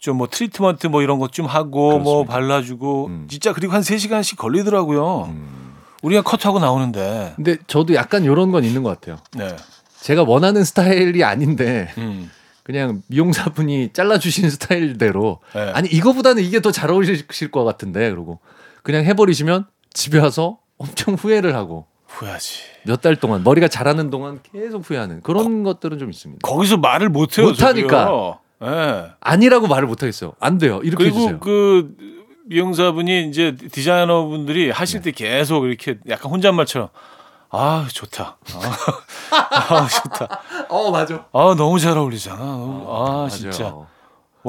네. 뭐 트리트먼트 뭐 이런 것 좀 하고 뭐 그렇습니다. 발라주고 음. 진짜 그리고 한 3시간씩 걸리더라고요. 음. 우리가 컷하고 나오는데. 근데 저도 약간 이런 건 있는 것 같아요 네. 제가 원하는 스타일이 아닌데 음. 그냥 미용사분이 잘라주신 (laughs) 스타일대로 네. 아니 이거보다는 이게 더 잘 어울리실 것 같은데 그러고 그냥 해버리시면 집에 와서 엄청 후회를 하고 후회하지. 몇 달 동안 머리가 자라는 동안 계속 후회하는 그런 것들은 좀 있습니다. 거기서 말을 못 해요. 못하니까. 예. 아니라고 말을 못 하겠어요. 안 돼요. 이렇게 그리고 해주세요. 그 미용사분이 이제 디자이너 분들이 하실 네. 때 계속 이렇게 약간 혼잣말처럼 아 좋다. 아, (laughs) 아, 좋다. 어 맞아. 아 너무 잘 어울리잖아. 너무- 아 진짜. 맞아요.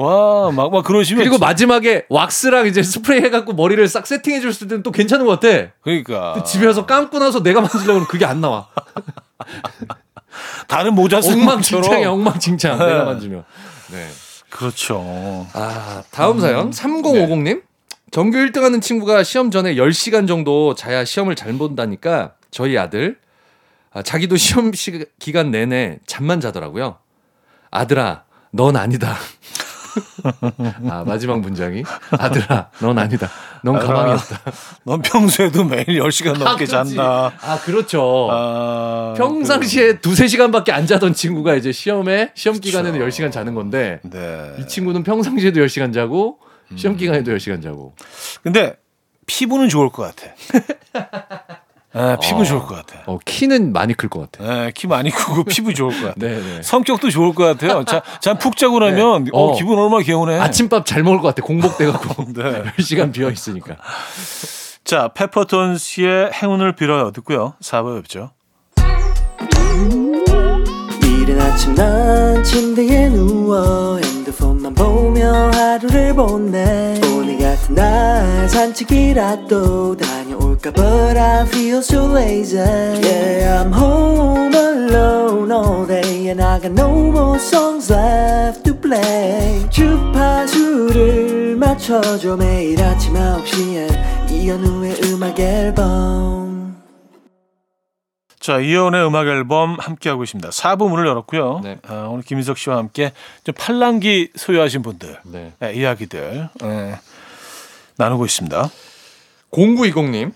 와 막 막 그러시면 그리고 진- 마지막에 왁스랑 이제 스프레이 해갖고 머리를 싹 세팅해 줄 때는 또 괜찮은 것 같아. 그러니까 근데 집에 와서 감고 나서 내가 만지려고 하면 그게 안 나와. (laughs) 다른 모자 쓰는 엉망진창이야. 엉망진창. 네. 내가 만지면. 네. 그렇죠. 아, 다음 사연. 네. 3050님. 전교 1등 하는 친구가 시험 전에 10시간 정도 자야 시험을 잘 본다니까 저희 아들, 아, 자기도 시험 시, 기간 내내 잠만 자더라고요. 아들아, 넌 아니다. 아, 마지막 문장이. 아들아, 넌 아니다. 넌 아들아, 가방이었다. 넌 평소에도 매일 10시간 넘게 아. 잔다. 아, 그렇죠. 아, 평상시에 두세 시간밖에 안 자던 친구가 이제 시험에, 시험 그쵸. 기간에는 10시간 자는 건데, 그- 네. 이 친구는 평상시에도 10시간 자고, 시험 기간에도 10시간 자고. 근데 피부는 좋을 것 같아. (laughs) 네, 피부 어. 좋을 것 같아. 어, 키는 많이 클 것 같아. 네, 키 많이 크고 피부 좋을 것 같아. (laughs) 네네. 성격도 좋을 것 같아요. 자, 잠푹 자고 나면 네. 어, 어. 기분 얼마나 개운해. 아침밥 잘 먹을 것 같아. 공복돼갖고. (laughs) 네. (laughs) 10시간 비어 있으니까. 자, 페퍼톤스의 행운을 빌어요 듣고요. 4부 뵙죠. 이른 아침 난 침대에 누워 핸드폰만 보며 하루를 보내 오늘 같은 날 산책이라도 다 녀올까 But I feel so lazy Yeah I'm home alone all day And I got no more songs left to play 주파수를 맞춰줘 매일 아침 9시에 이현우의 음악 앨범 자, 이연의 음악 앨범 함께하고 있습니다. 4부 문을 열었고요. 네. 아, 오늘 김인석 씨와 함께 좀 팔랑기 소유하신 분들 네. 네, 이야기들 예, 나누고 있습니다. 0920님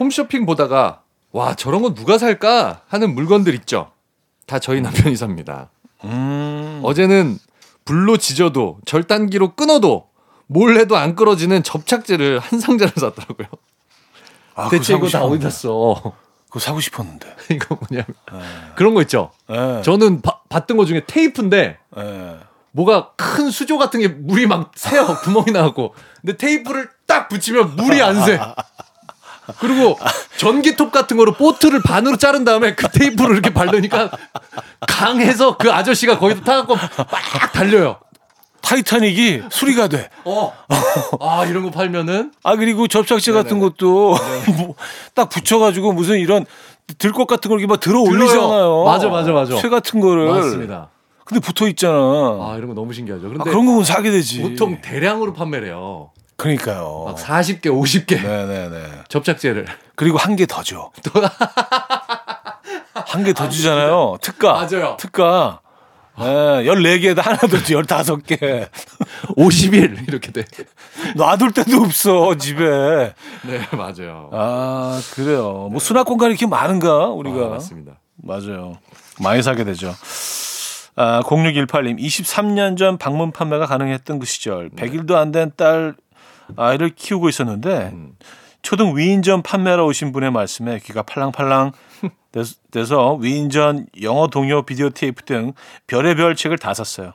홈쇼핑 보다가 와 저런 건 누가 살까 하는 물건들 있죠. 다 저희 남편이 삽니다. 음, 어제는 불로 지져도 절단기로 끊어도 뭘 해도 안 끊어지는 접착제를 한 상자를 샀더라고요. 아, 대체 이거 다. 어디다 써? 그거 사고 싶었는데. (laughs) 이거 뭐냐면 그런 거 있죠. 예, 저는 바- 봤던 것 중에 테이프인데 예. 뭐가 큰 수조 같은 게 물이 막 새요 구멍이 나고 근데 테이프를 딱 붙이면 물이 안 새. (laughs) 그리고 전기톱 같은 거로 보트를 반으로 자른 다음에 그 테이프를 이렇게 바르니까 강해서 그 아저씨가 거기서 타갖고 막 달려요. 타이타닉이 수리가 돼. 어. 아 이런 거 팔면은 아 그리고 접착제 같은. 것도 (laughs) 뭐 딱 붙여가지고 무슨 이런 들것 같은 걸 이렇게 막 들어 올리잖아요. 맞아, 맞아, 맞아. 쇠 같은 거를. 맞습니다. 근데 붙어 있잖아. 아 이런 거 너무 신기하죠. 아, 그런데 그런 거는 사게 되지. 보통 대량으로 판매를 해요. 그러니까요. 막 40개, 50개 네네네. 접착제를. 그리고 한 개 더 줘. 한 개 더 주잖아요. 특가. 맞아요. 특가. 예, 14개에다 하나 더 줘. 15개. 50일 이렇게 돼. 놔둘 데도 없어, 집에. 네 맞아요. 아, 그래요. 뭐 수납 공간이 이렇게 많은가, 우리가. 아, 맞습니다. 맞아요. 많이 사게 되죠. 아, 0618님, 23년 전 방문 판매가 가능했던 그 시절, 100일도 안 된 딸 아이를 키우고 있었는데, 초등 위인전 판매하러 오신 분의 말씀에 귀가 팔랑팔랑 (laughs) 돼서- 위인전 영어 동요 비디오 테이프 등 별의별 책을 다 샀어요.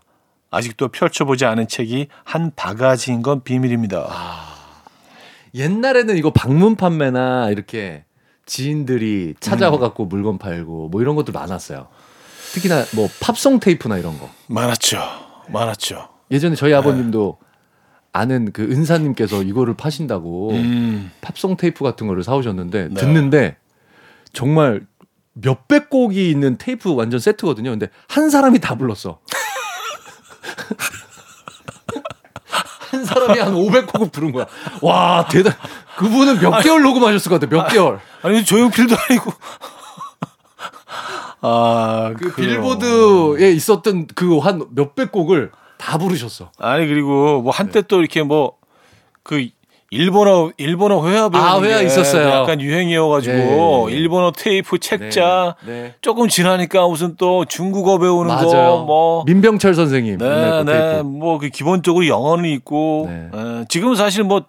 아직도 펼쳐보지 않은 책이 한 바가지인 건 비밀입니다. 옛날에는 이거 방문 판매나 이렇게 지인들이 찾아와 갖고 물건 팔고 뭐 이런 것들 많았어요. 특히나 뭐 팝송 테이프나 이런 거. 많았죠. 많았죠. 예전에 저희 아버님도 아는 그 은사님께서 이거를 파신다고 음, 팝송 테이프 같은 거를 사오셨는데 네. 듣는데 정말 몇백 곡이 있는 테이프 완전 세트거든요. 근데 한 사람이 다 불렀어. (laughs) 한 사람이 한 500곡을 부른 거야. 와, 대단. 그분은 몇 개월 녹음하셨을 것 같아. 몇 개월. 아니 조용필도 아니고. (laughs) 아, 그 그래요. 빌보드에 있었던 그 한 몇백 곡을 다 부르셨어. 아니 그리고 뭐 한때 또 이렇게 뭐 그 일본어 일본어 회화 배우는 아, 회화 게 있었어요. 약간 유행이어가지고 네, 네, 네. 일본어 테이프 책자 네, 네. 조금 지나니까 무슨 또 중국어 배우는 맞아요. 거뭐 민병철 선생님. 네, 그 네, 테이프. 뭐그 기본적으로 영어는 있고 네. 에, 지금은 사실 뭐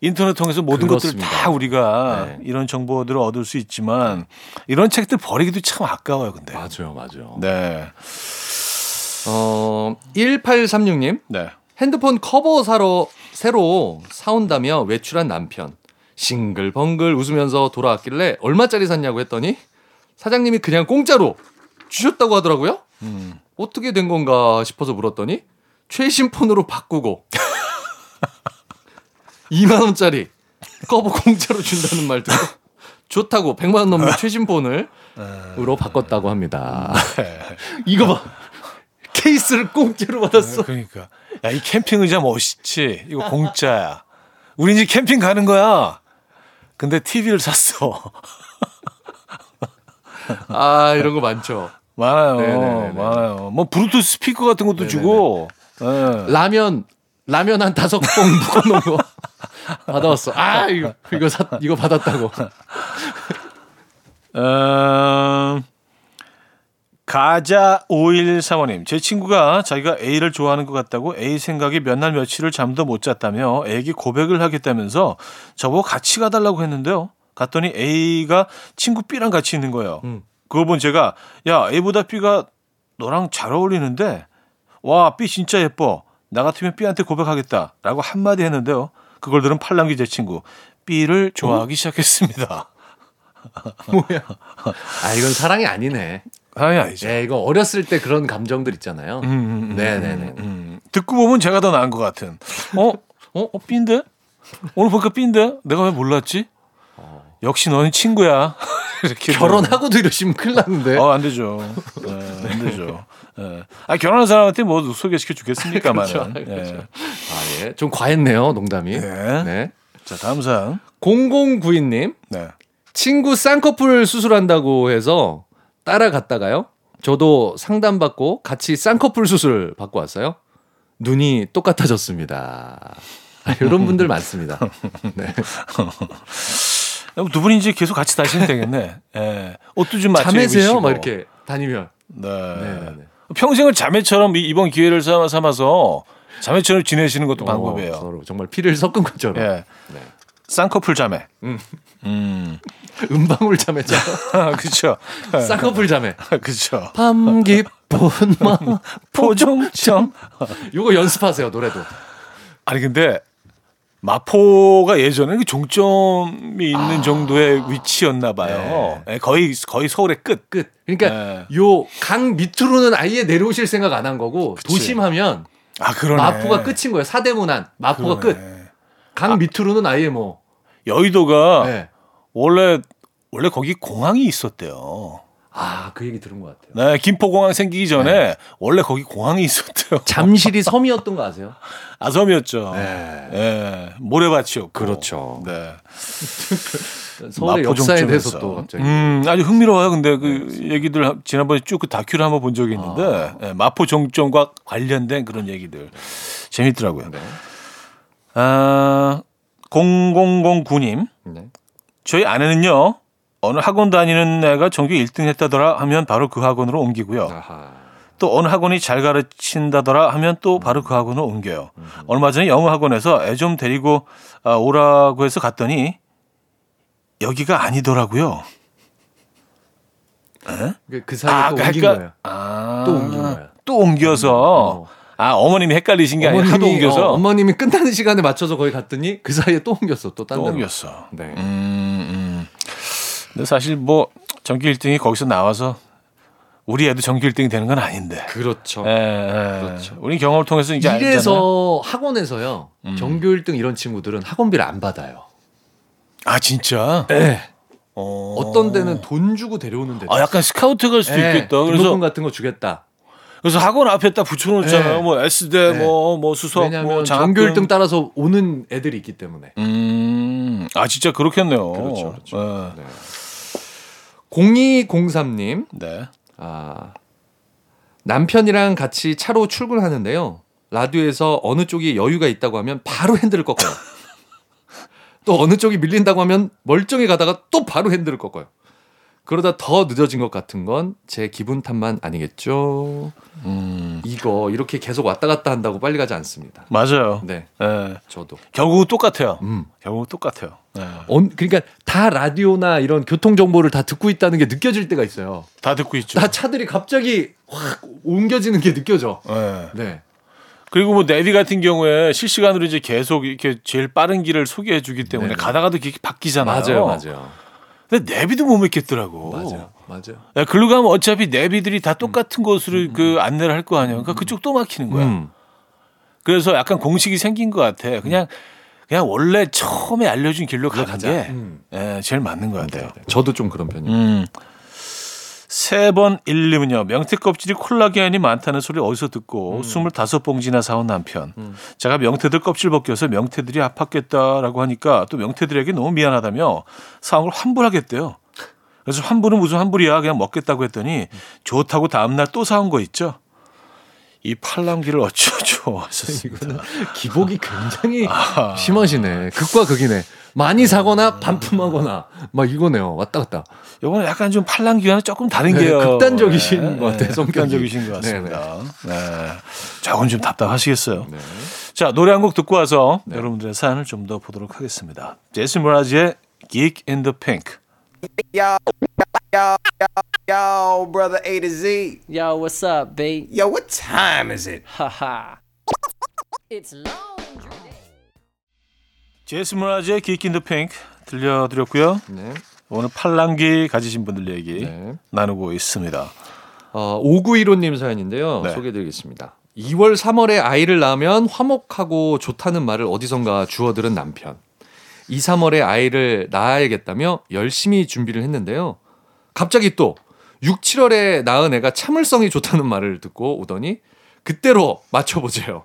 인터넷 통해서 모든 것들 그렇습니다. 다 우리가 네. 이런 정보들을 얻을 수 있지만 이런 책들 버리기도 참 아까워요, 근데. 맞아요, 맞아요. 네, 어, 1836님. 네. 핸드폰 커버 사러 새로 사온다며 외출한 남편. 싱글벙글 웃으면서 돌아왔길래 얼마짜리 샀냐고 했더니 사장님이 그냥 공짜로 주셨다고 하더라고요. 어떻게 된 건가 싶어서 물었더니 최신 폰으로 바꾸고 (laughs) 2만 원짜리 커버 공짜로 준다는 말 듣고 좋다고 100만 원 넘는 최신 폰을 으로 바꿨다고 합니다. 이거 봐. 케이스를 공짜로 받았어. 그러니까 야 이 캠핑 의자 멋있지 이거 공짜야 우리 이제 캠핑 가는 거야 근데 TV를 샀어 아, 이런 거 많죠. 많아요 네네네네. 많아요 뭐 브루투스 스피커 같은 것도 네네네. 주고 예. 라면 라면 한 다섯 봉 (laughs) 묶어놓은 거 받아왔어. 아 이거 이거 사, 이거 받았다고. (laughs) 음, 가자 5135님. 제 친구가 자기가 A를 좋아하는 것 같다고 A 생각이 몇 날 며칠을 잠도 못 잤다며 A에게 고백을 하겠다면서 저보고 같이 가달라고 했는데요. 갔더니 A가 친구 B랑 같이 있는 거예요. 음. 그걸 본 제가 야 A보다 B가 너랑 잘 어울리는데? 와 B 진짜 예뻐. 나 같으면 B한테 고백하겠다 라고 한마디 했는데요. 그걸 들은 팔랑귀 제 친구 B를 좋아하기 시작했습니다. (laughs) 뭐야? 아 이건 사랑이 아니네. 사랑이 아니죠 네 이거 어렸을 때 그런 감정들 있잖아요. 음, 음, 음, 네네네. 음. 듣고 보면 제가 더 나은 것 같은. 어? 어? 어? 삔데? 오늘 보니까 삔데? 내가 왜 몰랐지? 역시 너는 친구야. (laughs) 이렇게. 결혼하고도 이러시면 큰일 나는데. 어, 안 되죠. 네, 안 되죠. 예. 아, 결혼한 사람한테 뭐 소개시켜 주겠습니까만. (laughs) 그렇죠, 그렇죠. 아 예, 좀 과했네요 농담이. 네. 네. 자, 다음 사연. 0092님 네. 친구 쌍꺼풀 수술한다고 해서 따라갔다가요. 저도 상담받고 같이 쌍꺼풀 수술 받고 왔어요. 눈이 똑같아졌습니다. 아, 이런 분들 많습니다. 네. 두 분이 이제 계속 같이 다니시면 되겠네. 예. 옷도 좀 맞춰 자매세요? 막 이렇게 다니면. 네. 네, 네. 평생을 자매처럼 이- 이번 기회를 삼아- 삼아서 자매처럼 지내시는 것도 방법이에요. 어, 서로 정말 피를 섞은 것처럼. 예. 네. 쌍꺼풀 자매. 음. 음. (laughs) 은방울 자매죠. (laughs) 그렇죠. (laughs) 쌍꺼풀 자매. 그렇죠. 밤 깊은 마 포종점. 요거 연습하세요 노래도. 아니 근데 마포가 예전에 그 종점이 있는 정도의 위치였나 봐요. 예, 거의 거의 서울의 끝. 끝. 그러니까 네. 요강 밑으로는 아예 내려오실 생각 안 한 거고 도심하면 아. 마포가 끝인 거예요. 사대문안 마포가 끝. 그러네. 강 밑으로는 아예 뭐. 여의도가 네. 원래 원래 거기 공항이 있었대요. 아, 그 얘기 들은 것 같아요. 네, 김포공항 생기기 전에 원래 거기 공항이 있었대요. 잠실이 섬이었던 거 아세요? (laughs) 아 섬이었죠. 네. 예, 모래밭이었고. 그렇죠. 네. (laughs) 서울의 역사에. 대해서 또 갑자기. 네, 음, 아주 흥미로워요. 근데 그 얘기들 하- 지난번에 쭉 그 다큐를 한번 본 적이 있는데 아. 예, 마포 종점과 관련된 그런 얘기들 재밌더라고요. 네. 아, 0009님, 네. 저희 아내는요 어느 학원 다니는 애가 전교 1등 했다더라 하면 바로 그 학원으로 옮기고요. 아하. 또 어느 학원이 잘 가르친다더라 하면 또 바로 그 학원을 옮겨요. 얼마 전에 영어 학원에서 애 좀 데리고 아, 오라고 해서 갔더니 여기가 아니더라고요. 그- 그 사이에 또 옮긴 거예요. 아, 또 옮긴 거야. 또 옮겨서 어. 아 어머님이 헷갈리신 게 아니라 하도 옮겨서 어, 어머님이 끝나는 시간에 맞춰서 거기 갔더니 그 사이에 또 옮겼어. 또딴 또 데로. 옮겼어. 네. 음, 음. 근데 사실 뭐 전교 1등이 거기서 나와서 우리 애도 전교 1등이 되는 건 아닌데. 그렇죠. 예, 예. 그렇죠. 우리 경험을 통해서 이제 알잖아요. 이래서 학원에서요. 음. 전교 1등 이런 친구들은 학원비를 안 받아요. 아 진짜. 네. 어. 어떤 데는 돈 주고 데려오는 데도 아 약간 스카우트 갈 수도 네, 있겠다. 그래서 같은 거 주겠다. 그래서 학원 앞에 딱 붙여놓잖아요. 네. 뭐 S대 네. 뭐 뭐 수석 뭐 전교 장학금. 1등 따라서 오는 애들이 있기 때문에. 음. 아 진짜 그렇겠네요. 그렇죠, 그렇죠. 네. 네. 0203님, 네. 아, 남편이랑 같이 차로 출근하는데요. 라디오에서 어느 쪽이 여유가 있다고 하면 바로 핸들을 꺾어요. (laughs) 또 어느 쪽이 밀린다고 하면 멀쩡히 가다가 또 바로 핸들을 꺾어요. 그러다 더 늦어진 것 같은 건 제 기분 탓만 아니겠죠. 음. 이거 이렇게 계속 왔다 갔다 한다고 빨리 가지 않습니다. 맞아요. 네, 네. 저도. 결국은 똑같아요. 음. 결국은 똑같아요. 네. 어, 그러니까 다 라디오나 이런 교통 정보를 다 듣고 있다는 게 느껴질 때가 있어요. 다 듣고 있죠. 다 차들이 갑자기 확 옮겨지는 게 느껴져. 네. 네. 그리고 뭐 내비 같은 경우에 실시간으로 이제 계속 이렇게 제일 빠른 길을 소개해 주기 때문에 네네. 가다가도 이렇게 바뀌잖아요. 맞아요, 맞아요, 근데 내비도 못 믿겠더라고. 맞아요. 야, 글로 가면 어차피 내비들이 다 똑같은 곳으로 그 안내를 할 거 아니에요. 그러니까 그쪽 또 막히는 거야. 음, 그래서 약간 공식이 생긴 것 같아. 그냥 그냥 원래 처음에 알려준 길로 가는 가자. 게 음. 예, 제일 맞는 것 같아요. 저도 좀 그런 편이에요. 음. 세 번 일님은요. 명태 껍질이 콜라겐이 많다는 소리 어디서 듣고 스물다섯 봉지나 사온 남편. 제가 명태들 껍질 벗겨서 명태들이 아팠겠다라고 하니까 또 명태들에게 너무 미안하다며 사온 걸 환불하겠대요. 그래서 환불은 무슨 환불이야 그냥 먹겠다고 했더니 좋다고 다음날 또 사온 거 있죠. 이 팔랑귀를 어쩌죠 하셨습니다. 기복이 굉장히 심하시네. 극과 극이네. 많이 사거나 반품하거나 막 이거네요. 왔다 갔다. 이거는 약간 좀 팔랑귀와는 조금 다른 네, 게요. 극단적이신 것 같아요, 성격이. 극단적이신 것 네, 같습니다. 네. 조금 좀 답답하시겠어요. 네. 자, 노래 한 곡 듣고 와서 여러분들의 사연을 좀 더 보도록 하겠습니다. 제이슨 모라지의 Geek in the Pink. Yo, yo, yo, yo, brother A to Z. Yo, what's up, B? Yo, what time is it? Haha. Geek in the Pink 들려드렸고요. 네. 오늘 팔랑귀 가지신 분들 얘기 네. 나누고 있습니다. 어, 5915님 사연인데요. 네. 소개해드리겠습니다. 2월, 3월에 아이를 낳으면 화목하고 좋다는 말을 어디선가 주워들은 남편. 2, 3월에 아이를 낳아야겠다며 열심히 준비를 했는데요. 갑자기 또 6, 7월에 낳은 애가 참을성이 좋다는 말을 듣고 오더니 그때로 맞춰보세요.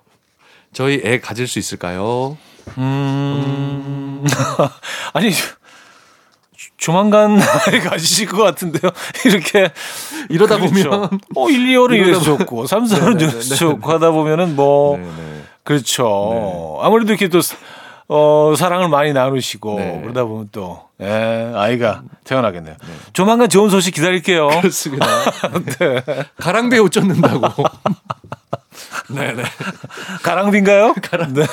저희 애 가질 수 있을까요? 음. (laughs) 아니 조만간 나이 (laughs) 가지실 것 같은데요. (laughs) 이렇게 이러다 그렇죠. 보면 어 1, 2월은 이러다 이래서 좋고 3, 4월은 네네네. 이래서 좋고 하다 보면은 뭐 네, 네. 그렇죠. 아무래도 이렇게 또 어, 사랑을 많이 나누시고 네. 그러다 보면 또 예, 아이가 태어나겠네요. 조만간 좋은 소식 기다릴게요. 그렇습니다. 네. 가랑비에 옷 젖는다고. 네네. (laughs) 가랑비인가요? (laughs) 네.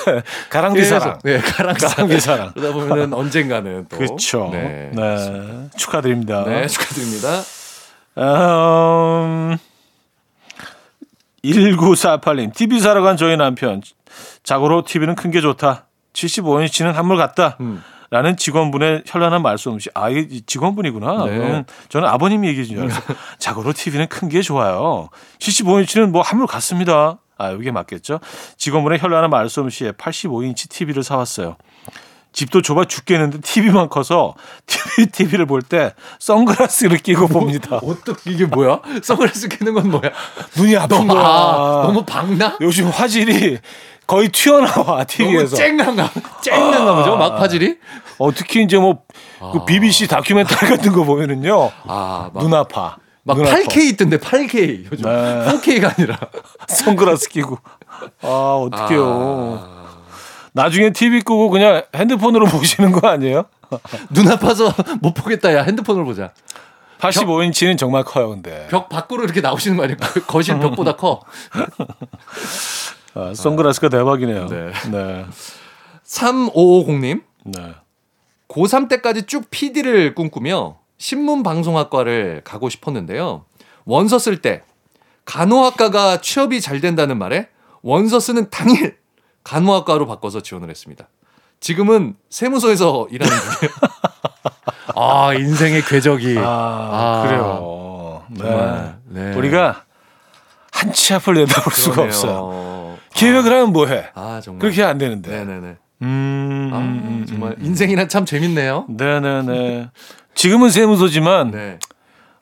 가랑비 사랑. 네, 가랑비 가랑비 사랑. 그러다 보면은 언젠가는 또. 그렇죠. 네. 네. 축하드립니다. 네, 축하드립니다. 음, 1948님, TV 사러 간 저희 남편. 자고로 TV는 큰 게 좋다. 75인치는 한물 같다. 음. 라는 직원분의 현란한 말씀 없이 아 이게 직원분이구나. 네. 그러면 저는 아버님이 얘기해 준줄 알았어요. (laughs) 자고로 TV는 큰 게 좋아요. 75인치는 뭐 한물 같습니다. 아 이게 맞겠죠? 직원분의 현란한 말씀없이 85인치 TV를 사왔어요. 집도 좁아 죽겠는데 TV만 커서 TV TV를 볼 때 선글라스를 끼고 봅니다. 어떻게 이게 뭐야? 선글라스 끼는 건 뭐야? 눈이 아픈 너무 거야. 아, 너무 박나? 요즘 화질이 거의 튀어나와 TV에서. 쨍한가? 쨍한가 보죠? 막파질이? 어, 특히 이제 뭐그 BBC 다큐멘터리 같은 거 보면은요. 아, 막, 눈 아파. 막눈 아파. 8K 있던데 8K 요즘 네. 4K가 아니라. (laughs) 선글라스 끼고. 아, 어떡해요. 아, 나중에 TV 끄고 그냥 핸드폰으로 (laughs) 보시는 거 아니에요? (laughs) 눈 아파서 못 보겠다. 야 핸드폰으로 보자. 85인치는 정말 커요, 근데. 벽 밖으로 이렇게 나오시는 거 아니에요? 거- 거실 벽보다 커. 아, 선글라스가 대박이네요. 네. 네. 3550님. 네. 고3 때까지 쭉 PD를 꿈꾸며 신문 방송학과를 가고 싶었는데요. 원서 쓸 때 간호학과가 취업이 잘 된다는 말에 원서 쓰는 당일 간호학과로 바꿔서 지원을 했습니다. 지금은 세무서에서 (laughs) 일하는 중이에요. 아 인생의 궤적이 아, 아, 그래요. 네. 네. 우리가 한 치 앞을 내다볼 수가 그러네요. 없어요. 계획을 하면 뭐해? 아 정말 그렇게 안 되는데. 네네네. 음, 아, 음, 정말 음. 인생이란 참 재밌네요. 네네네. 지금은 세무서지만, 네.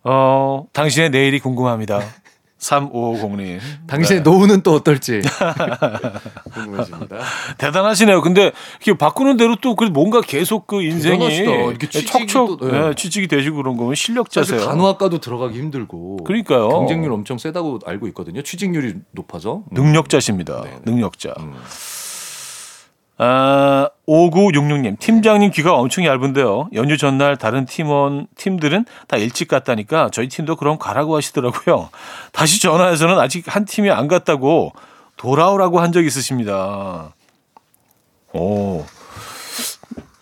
어, 당신의 내일이 궁금합니다. 3550님. 당신의 노후는 또 어떨지 (laughs) 궁금해집니다. 대단하시네요. 근데 이렇게 바꾸는 대로 또 뭔가 계속 그 인생이. 이렇게 취직이 척척 또, 네. 네, 취직이 되시고 그런 거면 실력자세요. 간호학과도 들어가기 힘들고 그러니까요. 경쟁률 엄청 세다고 알고 있거든요. 취직률이 높아서. 음. 능력자십니다. 네, 네. 능력자. 음. 아, 5966님, 팀장님 귀가 엄청 얇은데요. 연휴 전날 다른 팀원, 팀들은 다 일찍 갔다니까 저희 팀도 그럼 가라고 하시더라고요. 다시 전화해서는 아직 한 팀이 안 갔다고 돌아오라고 한 적 있으십니다. 오.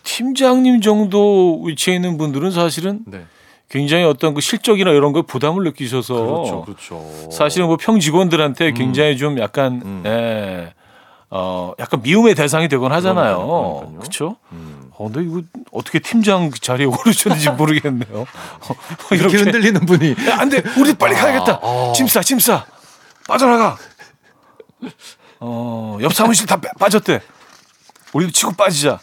팀장님 정도 위치에 있는 분들은 사실은 네. 굉장히 어떤 그 실적이나 이런 거 부담을 느끼셔서 그렇죠. 그렇죠. 사실은 뭐 평 직원들한테 굉장히 좀 약간 음. 예. 어 약간 미움의 대상이 되곤 하잖아요. 그렇죠? 음. 어, 근데 이거 어떻게 팀장 자리에 오르셨는지 (laughs) 모르겠네요. 어, 이렇게 흔들리는 분이 야, 안 돼. 우리 빨리 가야겠다. 아. 짐 싸, 짐 싸. 빠져나가. 어, 옆 사무실 다 빠- 빠졌대. 우리도 치고 빠지자.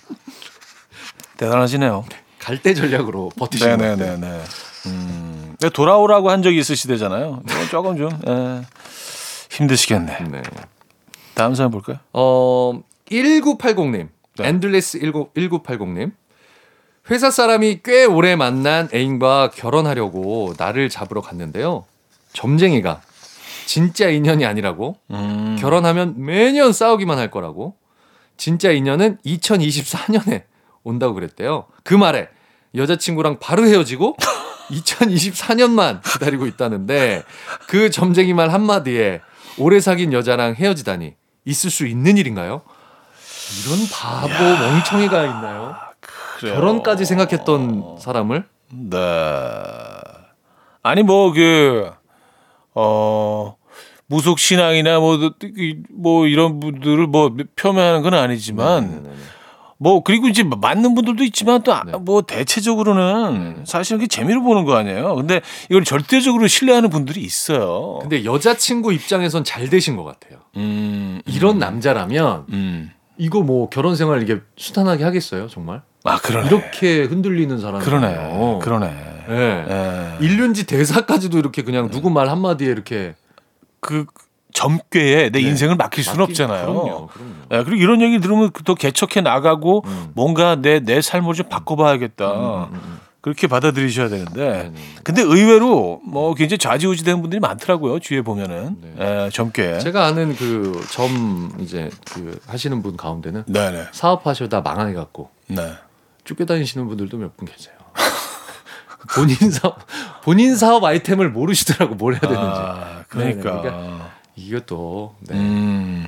대단하시네요. 갈대 전략으로 버티시는 것 같아요. 네네 네 네. 음, 근데 돌아오라고 한 적이 있으시대잖아요. 이건 조금 좀 예, 힘드시겠네. 네. 다음 사연 볼까요? 어 1980님. 네. 엔들레스 19, 1980님. 회사 사람이 꽤 오래 만난 애인과 결혼하려고 날을 잡으러 갔는데요. 점쟁이가 진짜 인연이 아니라고 음, 결혼하면 매년 싸우기만 할 거라고 진짜 인연은 2024년에 온다고 그랬대요. 그 말에 여자친구랑 바로 헤어지고 (laughs) 2024년만 기다리고 있다는데 그 점쟁이 말 한마디에 오래 사귄 여자랑 헤어지다니 있을 수 있는 일인가요? 이런 바보 멍청이가 있나요? 그래요. 결혼까지 생각했던 사람을 네. 아니 뭐 그 어. 무속 신앙이나 뭐, 이- 뭐 이런 분들을 뭐 표명하는 건 아니지만 네네네. 뭐 그리고 이제 맞는 분들도 있지만 또뭐 네. 대체적으로는 사실 이게 재미로 보는 거 아니에요. 근데 이걸 절대적으로 신뢰하는 분들이 있어요. 근데 여자친구 입장에선 잘 되신 것 같아요. 음, 이런 남자라면 음. 이거 뭐 결혼 생활 이게 수탄하게 하겠어요, 정말? 아 그러네. 이렇게 흔들리는 사람이 그러네. 그러네. 예. 예. 일륜지 대사까지도 이렇게 그냥 누구 말 한마디에 이렇게 그 점괘에 내 네. 인생을 맡길 수는 맡기- 없잖아요. 그럼요, 그럼요. 예, 그리고 이런 얘기 들으면 더 개척해 나가고 음. 뭔가 내 내 삶을 좀 바꿔봐야겠다. 음, 음, 음. 그렇게 받아들이셔야 되는데 네네. 근데 의외로 뭐 굉장히 좌지우지 되는 분들이 많더라고요 주위에 보면은 예, 젊게 제가 아는 그 점 이제 그 하시는 분 가운데는 네네 사업하셔다 망하게 갖고 네 쫓겨다니시는 분들도 몇 분 계세요. (laughs) 본인 사업 본인 사업 아이템을 모르시더라고 뭘 해야 되는지. 아, 그러니까 네네, 이것도 네. 음.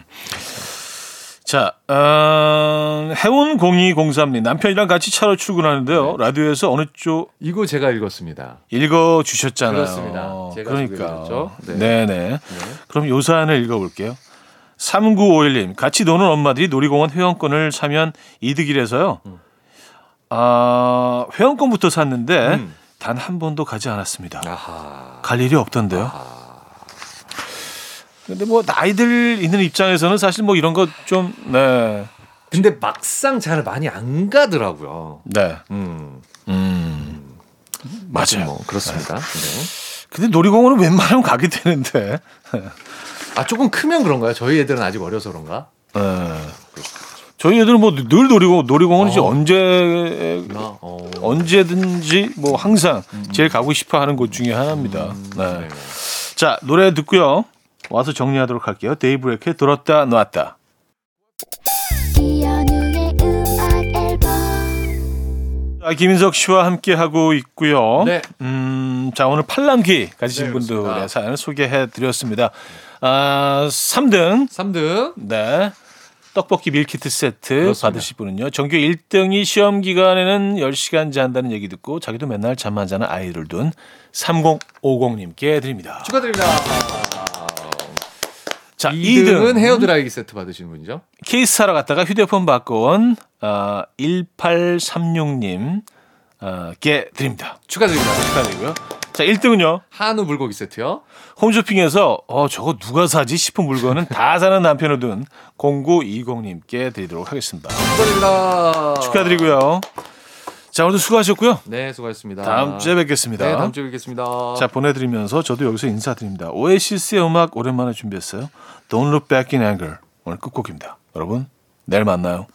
자, 어, 해운 0203님 남편이랑 같이 차로 출근하는데요. 라디오에서 어느 쪽 이거 제가 읽었습니다. 읽어 주셨잖아요. 그렇습니다. 제가 그러니까. 네. 네. 네 그럼 요 사연을 읽어 볼게요. 3951님 같이 노는 엄마들이 놀이공원 회원권을 사면 이득이라서요. 아, 회원권부터 샀는데 음. 단한 번도 가지 않았습니다. 아하. 갈 일이 없던데요. 근데 뭐 나이들 있는 입장에서는 사실 뭐 이런 거 좀 네. 근데 막상 잘 많이 안 가더라고요. 네. 음. 음. 맞아요. 뭐 그렇습니다. 네. 근데 놀이공원은 웬만하면 가게 되는데. 아 조금 크면 그런가요? 저희 애들은 아직 어려서 그런가? 네. 저희 애들은 뭐 늘 놀이공원, 놀이공원은 이제 어. 언제 나 어. 언제든지 뭐 항상 제일 가고 싶어 하는 곳 중에 하나입니다. 네. 네. 자, 노래 듣고요. 와서 정리하도록 할게요. 데이브레이크의 들었다 놨다. 자, 김인석 씨와 함께 하고 있고요. 네. 음, 자, 오늘 팔랑귀 가지신 네, 분들의 그렇습니다. 사연을 소개해 드렸습니다. 아, 3등. 3등 네. 떡볶이 밀키트 세트 그렇습니다. 받으실 분은요. 전교 1등이 시험 기간에는 10시간 잔다는 얘기 듣고 자기도 맨날 잠안 자는 아이를 둔 3050님께 드립니다. 축하드립니다. 자, 2등은 2등 헤어 드라이기 세트 받으시는 분이죠? 케이스 사러 갔다가 휴대폰 바꿔온 어, 1836님 어, 께 드립니다. 축하드립니다. 축하드리고요. 자, 1등은요. 한우 불고기 세트요. 홈쇼핑에서 어 저거 누가 사지 싶은 물건은 다 사는 남편을 둔 0920님께 드리도록 하겠습니다. 축하드립니다. 축하드리고요. 자 오늘도 수고하셨고요. 네, 수고하셨습니다. 다음 주에 뵙겠습니다. 네, 다음 주에 뵙겠습니다. 자 보내드리면서 저도 여기서 인사드립니다. 오에시스의 음악 오랜만에 준비했어요. Don't Look Back in Anger 오늘 끝곡입니다. 여러분 내일 만나요.